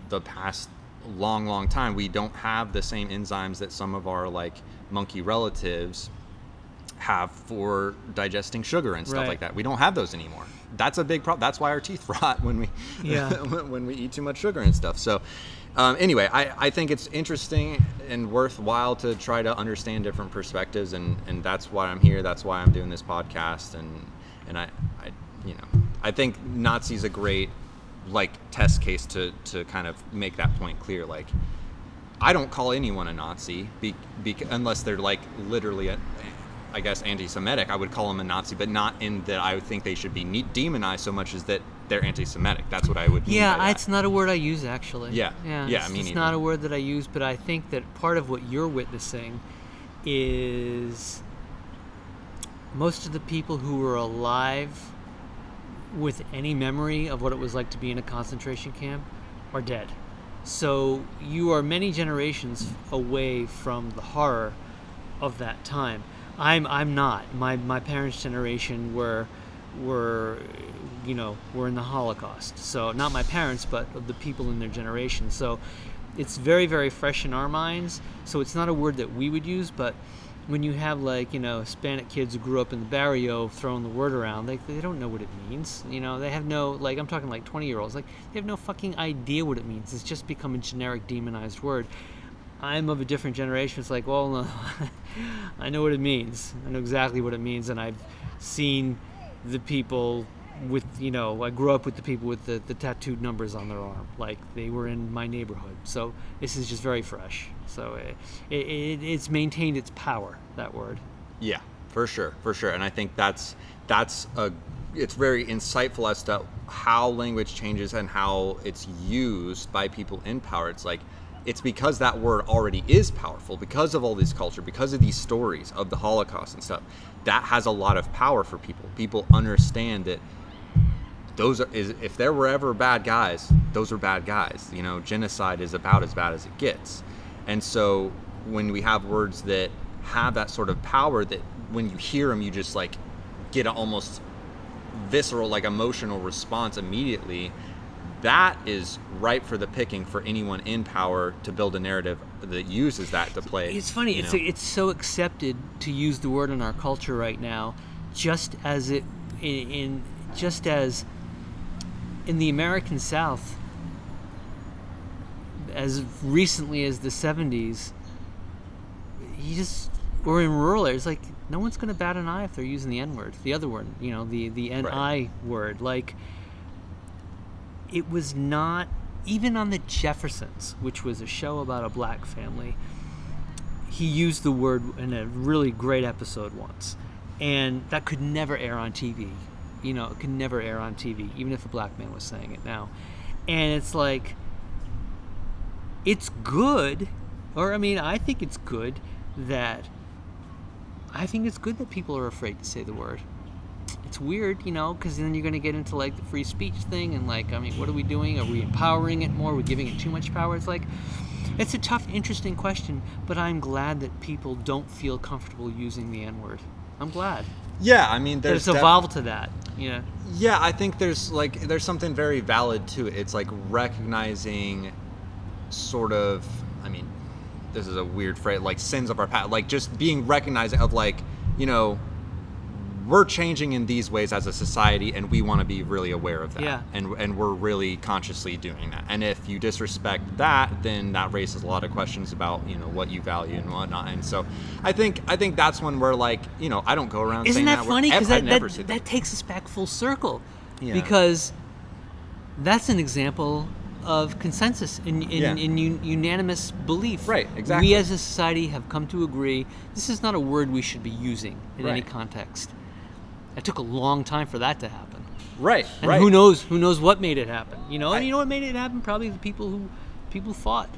the past long long time. We don't have the same enzymes that some of our like monkey relatives have for digesting sugar and stuff Right. like that we don't have those anymore that's a big problem that's why our teeth rot when we Yeah. when we eat too much sugar and stuff so um, anyway I, I think it's interesting and worthwhile to try to understand different perspectives and, and that's why i'm here that's why i'm doing this podcast and and i, I you know i think nazi's a great like test case to to kind of make that point clear like I don't call anyone a Nazi be, be, unless they're like literally, a, I guess, anti-Semitic. I would call them a Nazi, but not in that I would think they should be ne- demonized so much as that they're anti-Semitic. That's what I would. mean Yeah, it's not a word I use actually. Yeah. yeah, Yeah, It's, it's neither. not a word that I use, but I think that part of what you're witnessing is most of the people who were alive with any memory of what it was like to be in a concentration camp are dead. So you are many generations away from the horror of that time. I'm I'm not. My my parents' generation were were you know were in the Holocaust. So not my parents, but the people in their generation. So it's very very fresh in our minds. So it's not a word that we would use, but when you have like you know Hispanic kids who grew up in the barrio throwing the word around, they, they don't know what it means. You know, they have no like I'm talking like 20 year olds, like they have no fucking idea what it means. It's just become a generic demonized word. I'm of a different generation. It's like, well, no, I know what it means. I know exactly what it means, and I've seen the people with you know I grew up with the people with the, the tattooed numbers on their arm like they were in my neighborhood so this is just very fresh so it, it, it, it's maintained its power that word Yeah, for sure, for sure. And I think that's that's a it's very insightful as to how language changes and how it's used by people in power. It's like it's because that word already is powerful because of all this culture, because of these stories of the Holocaust and stuff. That has a lot of power for people. People understand that those are is if there were ever bad guys, those are bad guys. You know, genocide is about as bad as it gets. And so when we have words that have that sort of power that when you hear them you just like get almost visceral like emotional response immediately that is ripe for the picking for anyone in power to build a narrative that uses that to play. It's funny. It's know. it's so accepted to use the word in our culture right now, just as it in, in just as in the American South, as recently as the '70s, you just or in rural areas like no one's going to bat an eye if they're using the N word, the other word, you know, the the N I Right. word, like it was not even on the Jeffersons, which was a show about a black family. He used the word in a really great episode once, and that could never air on TV. You know, it could never air on TV, even if a black man was saying it now. And it's like, it's good, or I mean, I think it's good that I think it's good that people are afraid to say the word. It's weird, you know, because then you're going to get into like the free speech thing and like, I mean, what are we doing? Are we empowering it more? Are we giving it too much power? It's like, it's a tough, interesting question, but I'm glad that people don't feel comfortable using the N word. I'm glad yeah, I mean there's def- evolved to that. Know, Yeah, I think there's like there's something very valid to it. It's like recognizing sort of I mean, this is a weird phrase like sins of our past, like just being recognizing of like, you know, we're changing in these ways as a society and we want to be really aware of that. Yeah. And and we're really consciously doing that. And if you disrespect that, then that raises a lot of questions about, you know, what you value and whatnot. And so I think I think that's when we're like, you know, I don't go around isn't saying that that funny? Because I that, that, that takes us back full circle. Yeah. Because that's an example of consensus in, in, Yeah. in un, unanimous belief. Right, exactly. We as a society have come to agree this is not a word we should be using in any context. It took a long time for that to happen. Right. And right. who knows who knows what made it happen. You know, I- and you know what made it happen? Probably the people who people fought.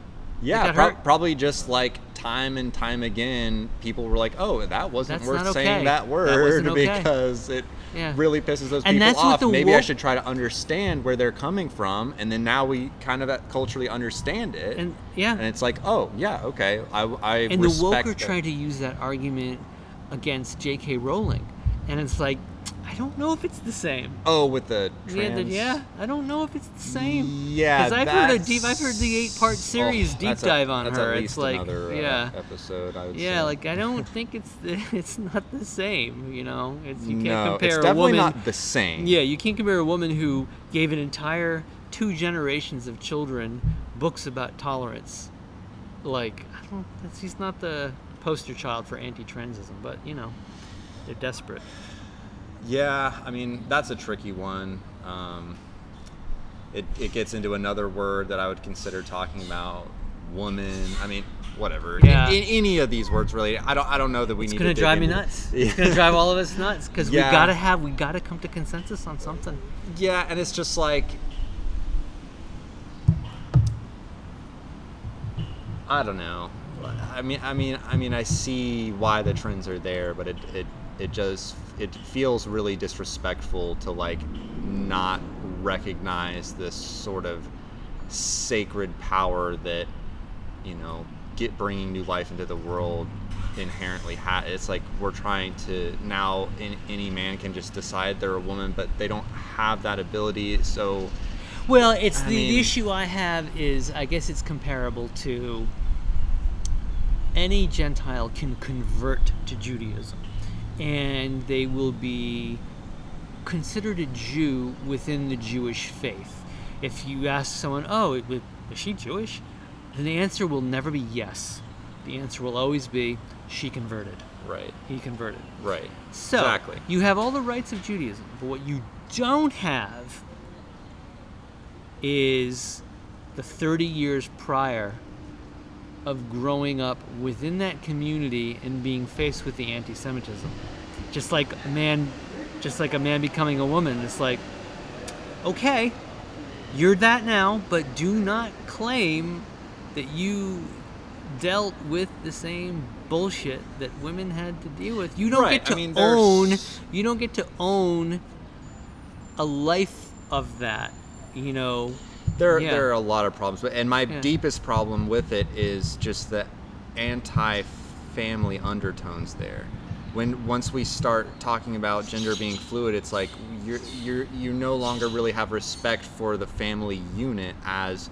Yeah, hurt. probably just like time and time again, people were like, "Oh, that wasn't That's worth not saying okay. that That word wasn't okay." because it Yeah. really pisses those And people off." Maybe I should try to understand where they're coming from, and then now we kind of uh, culturally understand it. And yeah. and it's like, oh yeah, okay, I I and the woke are trying to use that argument against J.K. Rowling, and it's like, I don't know if it's the same. Oh, with the trans. Yeah, the, yeah, I don't know if it's the same. Yeah, because I've heard a deep, I've heard the eight-part series oh, deep a- dive on her. It's like, another, uh, yeah, episode. I would say. yeah, say. like I don't think it's the, it's not the same. You know, it's you can't no, compare it's a definitely woman. not the same. Yeah, you can't compare a woman who gave an entire two generations of children books about tolerance. Like, I don't. That's, he's not the poster child for anti-transism, but you know, they're desperate. Yeah, I mean that's a tricky one. Um, it it gets into another word that I would consider talking about woman. I mean, whatever. Yeah. In, in any of these words, really. I don't I don't know that we It's need. gonna to drive me nuts. Yeah. It's gonna drive all of us nuts because we gotta have, we gotta come to consensus on something. Yeah, and it's just like I don't know. I mean, I mean, I mean, I see why the trends are there, but it it it just it feels really disrespectful to like not recognize this sort of sacred power that you know get bringing new life into the world inherently ha- it's like we're trying to now in, any man can just decide they're a woman but they don't have that ability so Well, it's I the, the issue I have is I guess it's comparable to any Gentile can convert to Judaism, and they will be considered a Jew within the Jewish faith. If you ask someone, "Oh, is she Jewish?" then the answer will never be yes. The answer will always be she converted. right He converted. right So exactly you have all the rights of Judaism, but what you don't have is the 30 years prior of growing up within that community and being faced with the anti-Semitism. Just like a man just like a man becoming a woman. It's like, okay, you're that now, but do not claim that you dealt with the same bullshit that women had to deal with. You don't Right, get to I mean, own. You don't get to own a life of that. You know. There, Yeah. there are a lot of problems, but and my Yeah. deepest problem with it is just the anti-family undertones there. When once we start talking about gender being fluid, it's like you're you're you no longer really have respect for the family unit as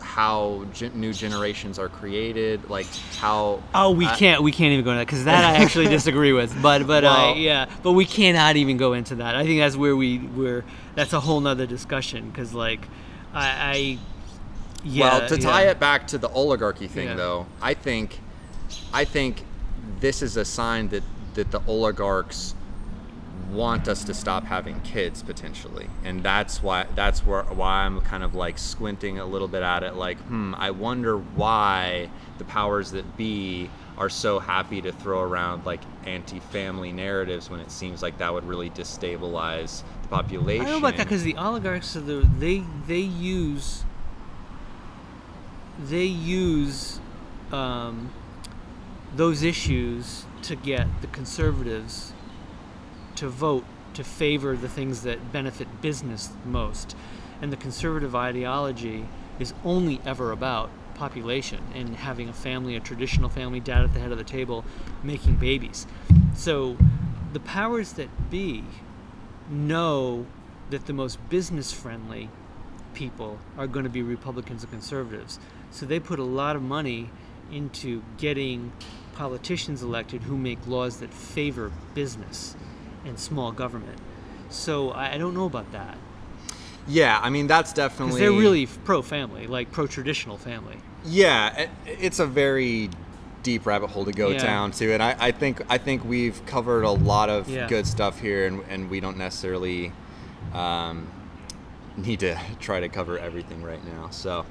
how gen- new generations are created, like how. Oh, we can't. We can't even go into that because that I actually disagree with. But but I Well- yeah. But we cannot even go into that. I think that's where we where that's a whole nother discussion because like I, I yeah. well, to tie yeah. it back to the oligarchy thing, Yeah. though, I think, I think this is a sign that that the oligarchs want us to stop having kids potentially, and that's why that's where why I'm kind of like squinting a little bit at it, like, hmm, I wonder why the powers that be are so happy to throw around like anti-family narratives when it seems like that would really destabilize the population. I don't know about that because the oligarchs are the they they use they use um, those issues to get the conservatives to vote to favor the things that benefit business most, and the conservative ideology is only ever about population and having a family, a traditional family, dad at the head of the table, making babies. So the powers that be know that the most business friendly people are going to be Republicans and conservatives. So they put a lot of money into getting politicians elected who make laws that favor business and small government. So I don't know about that Yeah, I mean that's definitely they're really pro family, like pro traditional family. Yeah, it, it's a very deep rabbit hole to go Yeah. down to, and I, I think I think we've covered a lot of Yeah. good stuff here, and, and we don't necessarily um, need to try to cover everything right now. So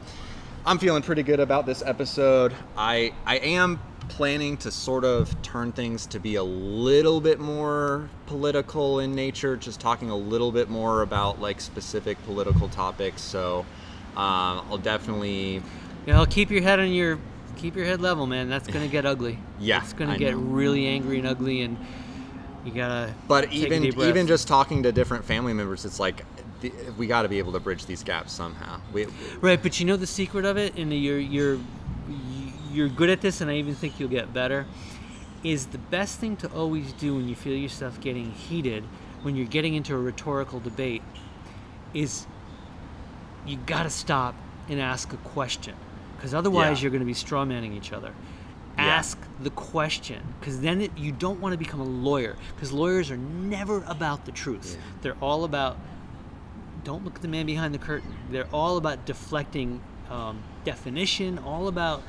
I'm feeling pretty good about this episode. I I am planning to sort of turn things to be a little bit more political in nature, just talking a little bit more about like specific political topics. So um, I'll definitely You know, I'll keep your head on your keep your head level, man. That's gonna get ugly. Yeah, it's gonna I get know. really angry and ugly, and you gotta. But even even just talking to different family members, it's like we got to be able to bridge these gaps somehow. We, Right, but you know the secret of it, and you're you're you're good at this, and I even think you'll get better. Is the best thing to always do when you feel yourself getting heated, when you're getting into a rhetorical debate, is you got to stop and ask a question, because otherwise Yeah. you're going to be strawmanning each other. Yeah. Ask the question, because then it, you don't want to become a lawyer, because lawyers are never about the truth. Yeah. They're all about don't look at the man behind the curtain. They're all about deflecting um, definition, all about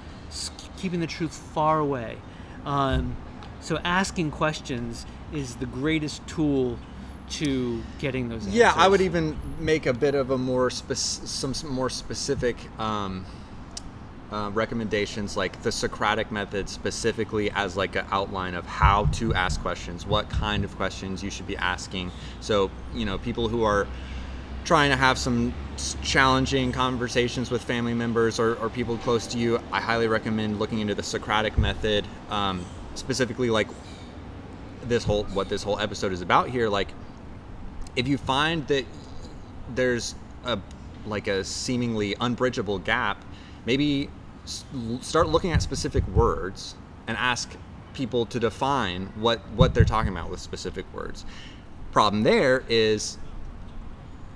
keeping the truth far away. Um, so asking questions is the greatest tool to getting those answers. yeah, I would even make a bit of a more spec- some more specific um, uh, recommendations, like the Socratic method, specifically as like an outline of how to ask questions, what kind of questions you should be asking. So you know, people who are trying to have some challenging conversations with family members or, or people close to you, I highly recommend looking into the Socratic method. Um, specifically, like this whole what this whole episode is about here. Like, if you find that there's a like a seemingly unbridgeable gap, maybe start looking at specific words and ask people to define what what they're talking about with specific words. Problem there is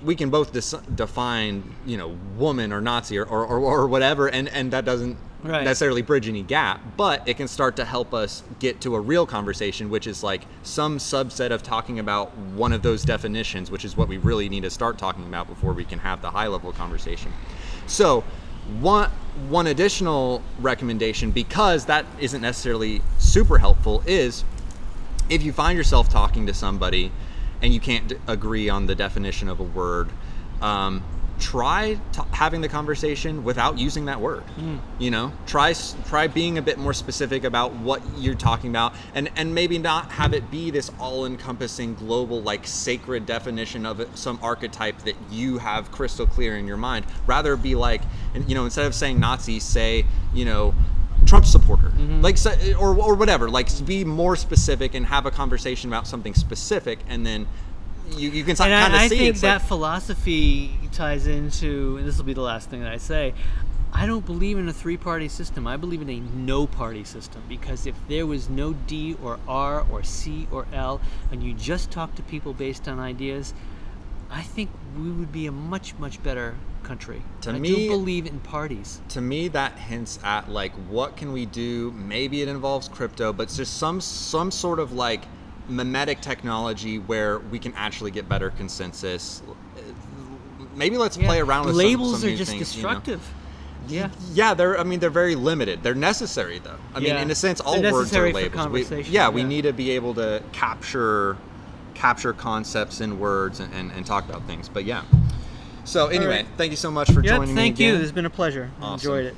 we can both define, you know, woman or Nazi or, or, or, or whatever, and, and that doesn't Right. necessarily bridge any gap, but it can start to help us get to a real conversation, which is like some subset of talking about one of those definitions, which is what we really need to start talking about before we can have the high level conversation. So, one one additional recommendation, because that isn't necessarily super helpful, is if you find yourself talking to somebody and you can't agree on the definition of a word, um, try t- having the conversation without using that word. Hmm. You know, try try being a bit more specific about what you're talking about, and and maybe not have it be this all-encompassing global like sacred definition of it, some archetype that you have crystal clear in your mind. Rather be like, you know, instead of saying Nazi, say you know. Trump supporter, mm-hmm. like, or, or whatever. Like, be more specific and have a conversation about something specific, and then you, you can kind of I, I see think it's that like, philosophy ties into and this will be the last thing that i say i don't believe in a three-party system. I believe in a no-party system because if there was no d or r or c or l and you just talk to people based on ideas i think we would be a much much better country. To i me- do believe in parties. to me that hints at like what can we do? Maybe it involves crypto but just some some sort of like mimetic technology where we can actually get better consensus. Maybe let's play around with some- labels some are new just things, you know? destructive. Yeah. yeah they're i mean they're very limited. They're necessary though. I mean in a sense all They're words are labels. We- conversation, yeah we need to be able to capture capture concepts in words and, and, and talk about things. But yeah. So anyway right. thank you so much for yeah joining me. thank you. again. it's been a pleasure. I Awesome. enjoyed it